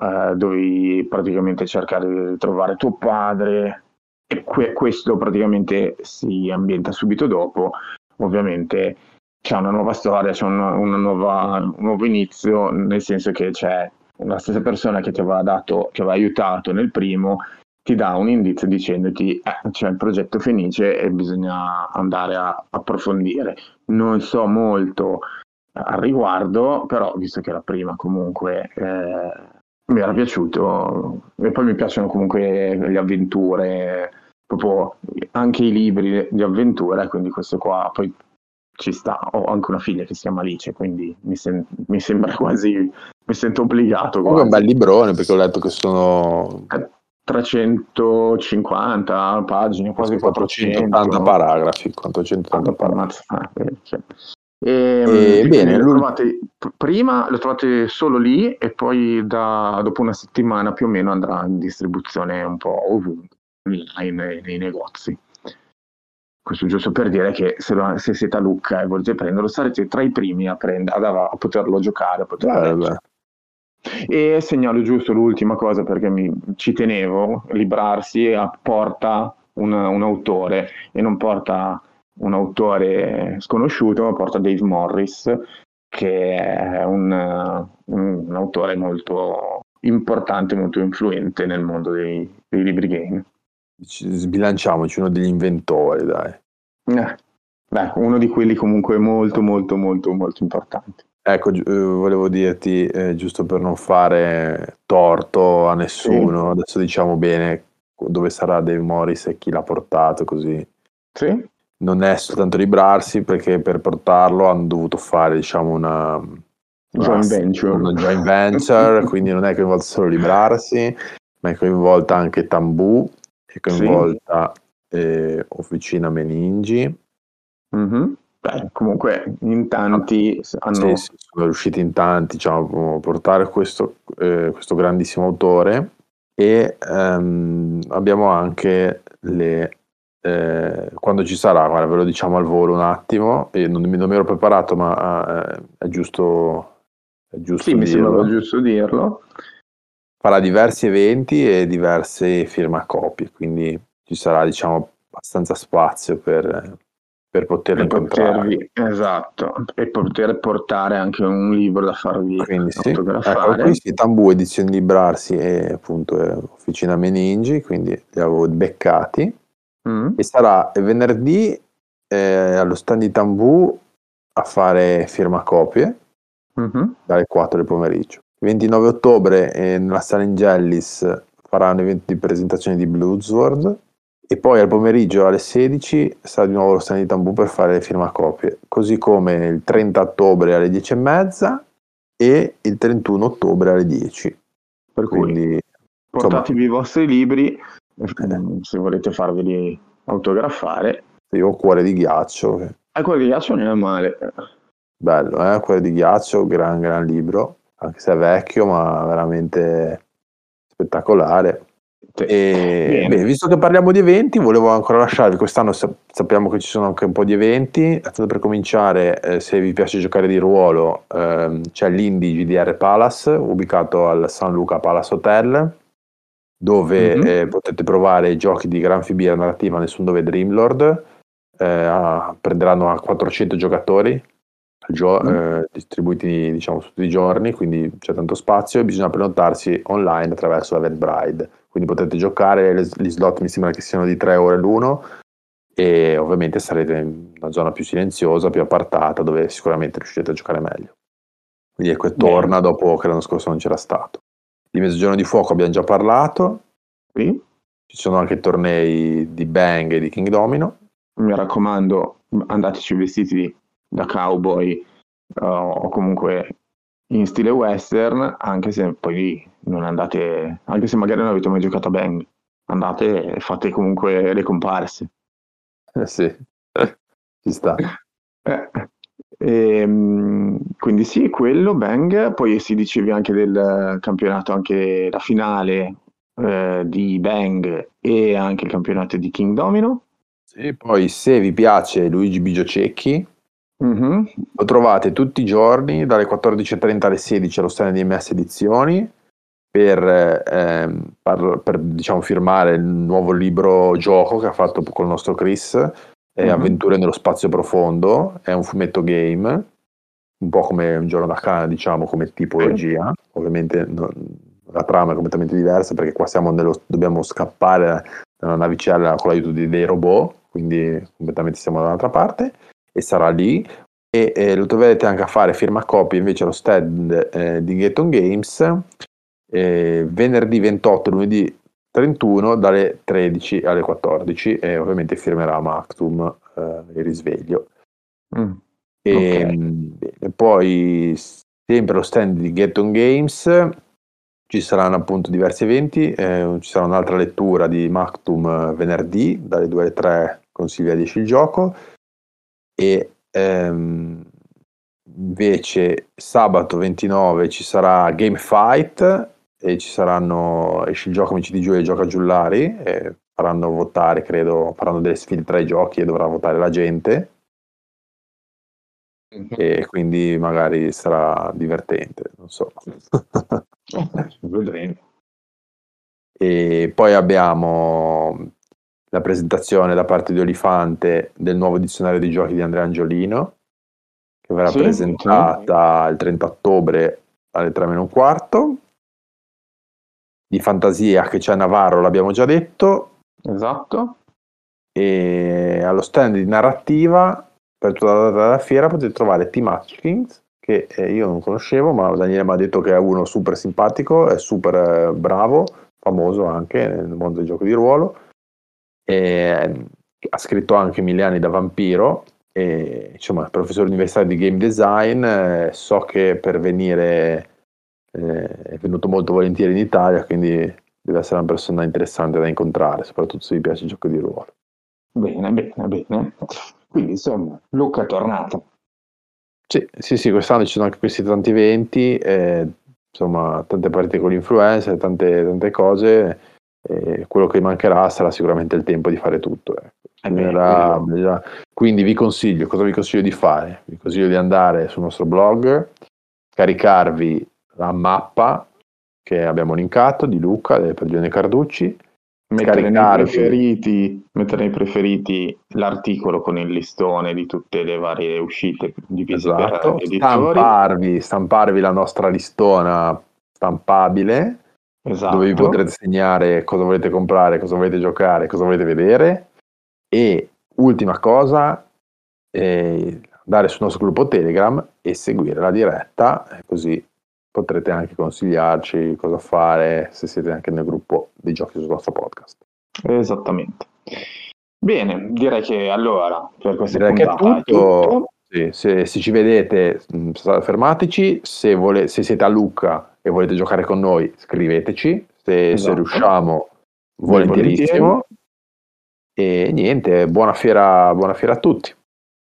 eh, dovevi praticamente cercare di trovare tuo padre e que- questo praticamente si ambienta subito dopo, ovviamente c'è una nuova storia, c'è una, una nuova, un nuovo inizio, nel senso che c'è la stessa persona che ti aveva dato, che aveva aiutato nel primo, ti dà un indizio dicendoti eh, c'è il progetto Fenice e bisogna andare a approfondire. Non so molto al riguardo, però visto che la prima comunque eh, mi era piaciuto e poi mi piacciono comunque le avventure, proprio anche i libri di avventura, quindi questo qua poi ci sta. Ho anche una figlia che si chiama Alice, quindi mi, sem- mi sembra quasi, mi sento obbligato. Comunque è un bel librone perché ho letto che sono... Eh, 350 pagine, quasi 480 paragrafi, 480 paragrafi. Cioè. e, e, bene, lo trovate, prima lo trovate solo lì e poi da, dopo una settimana più o meno andrà in distribuzione un po' ovunque, online nei negozi. Questo giusto per dire che se, lo, se siete a Lucca e volete prenderlo, sarete tra i primi a, prend- a, a poterlo giocare, a poterlo e segnalo giusto l'ultima cosa perché mi, ci tenevo, librarsi porta un, un, autore e non porta un autore sconosciuto, ma porta Dave Morris, che è un, un, un autore molto importante, molto influente nel mondo dei, dei libri game. Sbilanciamoci uno degli inventori, dai. Eh, beh, uno di quelli comunque molto, molto, molto, molto importanti. Ecco, eh, volevo dirti, eh, giusto per non fare torto a nessuno, Sì. adesso diciamo bene dove sarà Dave Morris e chi l'ha portato così. Sì. Non è soltanto librarsi perché per portarlo hanno dovuto fare, diciamo, una, Joint venture. una joint venture, quindi non è coinvolto solo librarsi, ma è coinvolta anche Tambù, è Sì. coinvolta eh, Officina Meningi, Mhm. Beh, comunque in tanti hanno... Sì, sì, sono riusciti in tanti diciamo, a portare questo, eh, questo grandissimo autore e ehm, abbiamo anche le eh, quando ci sarà, guarda, ve lo diciamo al volo un attimo, Io non, non mi ero preparato ma eh, è giusto, è giusto sì, mi dirlo. sembra giusto dirlo. Farà diversi eventi e diverse firmacopie, quindi ci sarà diciamo abbastanza spazio per, per incontrare. Potervi, esatto, e poter portare anche un libro da farvi Quindi sì, autografare. ecco, qui sì, Tambù Edizioni Librarsi e appunto è Officina Meningi, quindi li avevo beccati. Mm. E sarà venerdì eh, allo stand di Tambù a fare firmacopie Mhm. dalle 4 del pomeriggio. Il 29 ottobre eh, nella sala Ingellis farà un evento di presentazione di Bluesword e poi al pomeriggio alle 16 sarà di nuovo lo stand di Tambù per fare le firmacopie, così come il 30 ottobre alle 10 e mezza e il 31 ottobre alle 10. Per cui Quindi portatevi i vostri libri eh, se volete farveli autografare. io ho cuore di ghiaccio, che- E quello di ghiaccio non è male. bello, eh? cuore di ghiaccio, gran gran libro, anche se è vecchio ma veramente spettacolare. E, beh, visto che parliamo di eventi, volevo ancora lasciarvi. Quest'anno sa- sappiamo che ci sono anche un po' di eventi. Tanto per cominciare, eh, se vi piace giocare di ruolo, ehm, c'è l'Indie GDR Palace, ubicato al San Luca Palace Hotel, dove Mhm. eh, potete provare i giochi di Gran Fibiera Narrativa Nessun Dove Dreamlord. Eh, a- prenderanno a 400 giocatori gio- Mm. eh, distribuiti diciamo tutti i giorni, quindi c'è tanto spazio e bisogna prenotarsi online attraverso Eventbrite. Quindi potete giocare, gli slot mi sembra che siano di 3 ore l'uno e ovviamente sarete in una zona più silenziosa, più appartata, dove sicuramente riuscirete a giocare meglio. Quindi ecco, torna dopo che l'anno scorso non c'era stato. Di Mezzogiorno di Fuoco abbiamo già parlato, Sì. ci sono anche tornei di Bang e di King Domino. Mi raccomando, andateci vestiti da cowboy eh, o comunque in stile western, anche se poi non andate, anche se magari non avete mai giocato a Bang, andate e fate comunque le comparse. Eh sì, ci sta. Eh, ehm, quindi sì, quello, Bang, poi si dicevi anche del campionato, anche la finale eh, di Bang e anche il campionato di King Domino. Sì, poi se vi piace Luigi Bigio Cecchi, Mhm. Lo trovate tutti i giorni dalle 14.30 alle 16 allo stand di MS Edizioni per, ehm, par- per, diciamo, firmare il nuovo libro gioco che ha fatto con il nostro Chris, eh, Mhm. Avventure nello spazio profondo, è un fumetto game, un po' come un giorno da cane, diciamo, come tipologia, ovviamente non- la trama è completamente diversa perché qua siamo nello, dobbiamo scappare da una navicella con l'aiuto di dei robot, quindi completamente siamo dall'altra parte e sarà lì. E eh, lo troverete anche a fare firma copie invece allo stand eh, di Ghetton Games eh, venerdì 28 lunedì 31 dalle 13 alle 14 e ovviamente firmerà Mactum eh, il risveglio Mm. e, Ok. mh, bene, poi sempre allo stand di Ghetton Games ci saranno appunto diversi eventi eh, ci sarà un'altra lettura di Mactum venerdì dalle 2 alle 3 con Silvia Dieci il gioco e ehm, invece sabato 29 ci sarà Game Fight e ci saranno esce il gioco Amici di Giulia e Gioca Giullari e faranno votare credo faranno delle sfide tra i giochi e dovrà votare la gente e quindi magari sarà divertente non so Vedremo. E poi abbiamo la presentazione da parte di Olifante del nuovo dizionario di giochi di Andrea Angiolino, che verrà Sì, presentata il 30 ottobre alle 3 meno un quarto. Di fantasia che c'è Navarro, l'abbiamo già detto, Esatto. e allo stand di narrativa per tutta la data della fiera potete trovare Team Hutchins che eh, io non conoscevo ma Daniele mi ha detto che è uno super simpatico è super eh, bravo famoso anche nel mondo del gioco di ruolo. E, eh, ha scritto anche Miliani da Vampiro. E insomma professore universitario di game design eh, so che per venire eh, è venuto molto volentieri in Italia quindi deve essere una persona interessante da incontrare soprattutto se vi piace il gioco di ruolo Bene, bene, bene. Quindi insomma, Luca è tornato. Sì, sì, sì, quest'anno ci sono anche questi tanti eventi, eh, insomma, tante partite con l'influencer, tante, tante cose. Eh, quello che mancherà sarà sicuramente il tempo di fare tutto. Eh. Bisognerà, bisognerà... Quindi vi consiglio, cosa vi consiglio di fare? Vi consiglio di andare sul nostro blog, caricarvi la mappa che abbiamo linkato di Luca, del Prigione Carducci, mettere nei, preferiti, mettere nei preferiti l'articolo con il listone di tutte le varie uscite divise esatto. per stamparvi, stamparvi la nostra listona stampabile. Esatto. dove vi potrete segnare cosa volete comprare, cosa volete giocare, cosa volete vedere. E ultima cosa eh, andare sul nostro gruppo Telegram e seguire la diretta così potrete anche consigliarci cosa fare se siete anche nel gruppo dei giochi sul nostro podcast. Esattamente. Bene, direi che allora per questa direi puntata che è tutto. È tutto. Sì, se, se, ci vedete mm, fermateci, se, vole, se, siete a Lucca e volete giocare con noi scriveteci, se, esatto. se riusciamo volentierissimo. E niente, buona fiera, buona fiera a tutti.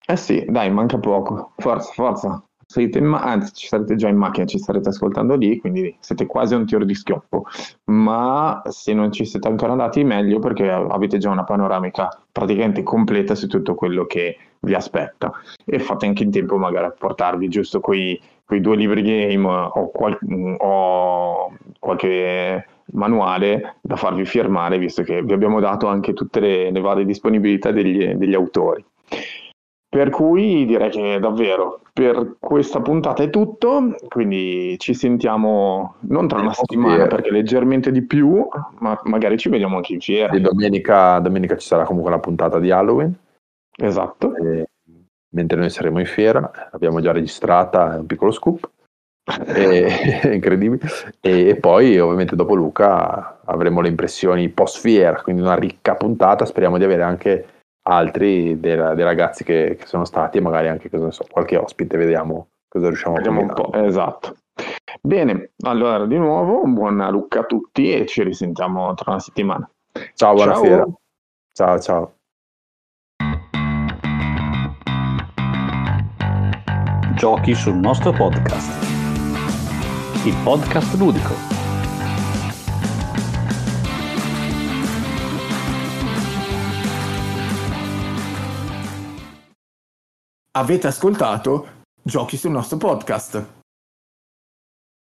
Eh sì, dai, manca poco. Forza, forza sarete in ma- anzi ci sarete già in macchina, ci starete ascoltando lì, quindi siete quasi a un tiro di schioppo, ma se non ci siete ancora andati meglio perché avete già una panoramica praticamente completa su tutto quello che vi aspetta e fate anche in tempo magari a portarvi giusto quei, quei due libri game o, qual- o qualche manuale da farvi firmare visto che vi abbiamo dato anche tutte le, le varie disponibilità degli, degli autori. Per cui direi che davvero per questa puntata è tutto, quindi ci sentiamo non tra una settimana perché leggermente di più, ma magari ci vediamo anche in fiera. E domenica, domenica ci sarà comunque una puntata di Halloween. Esatto. E, mentre noi saremo in fiera, l'abbiamo già registrata, è un piccolo scoop. è incredibile. E, e, poi ovviamente dopo Luca avremo le impressioni post fiera, quindi una ricca puntata, speriamo di avere anche altri dei, dei ragazzi che, che, sono stati e magari anche so, qualche ospite, vediamo cosa riusciamo vediamo a fare. Esatto. Bene, allora di nuovo un buon Lucca a tutti e ci risentiamo tra una settimana. Ciao, buonasera. Ciao, ciao. Giochi sul nostro podcast. Il podcast ludico. Avete ascoltato Giochi sul nostro podcast.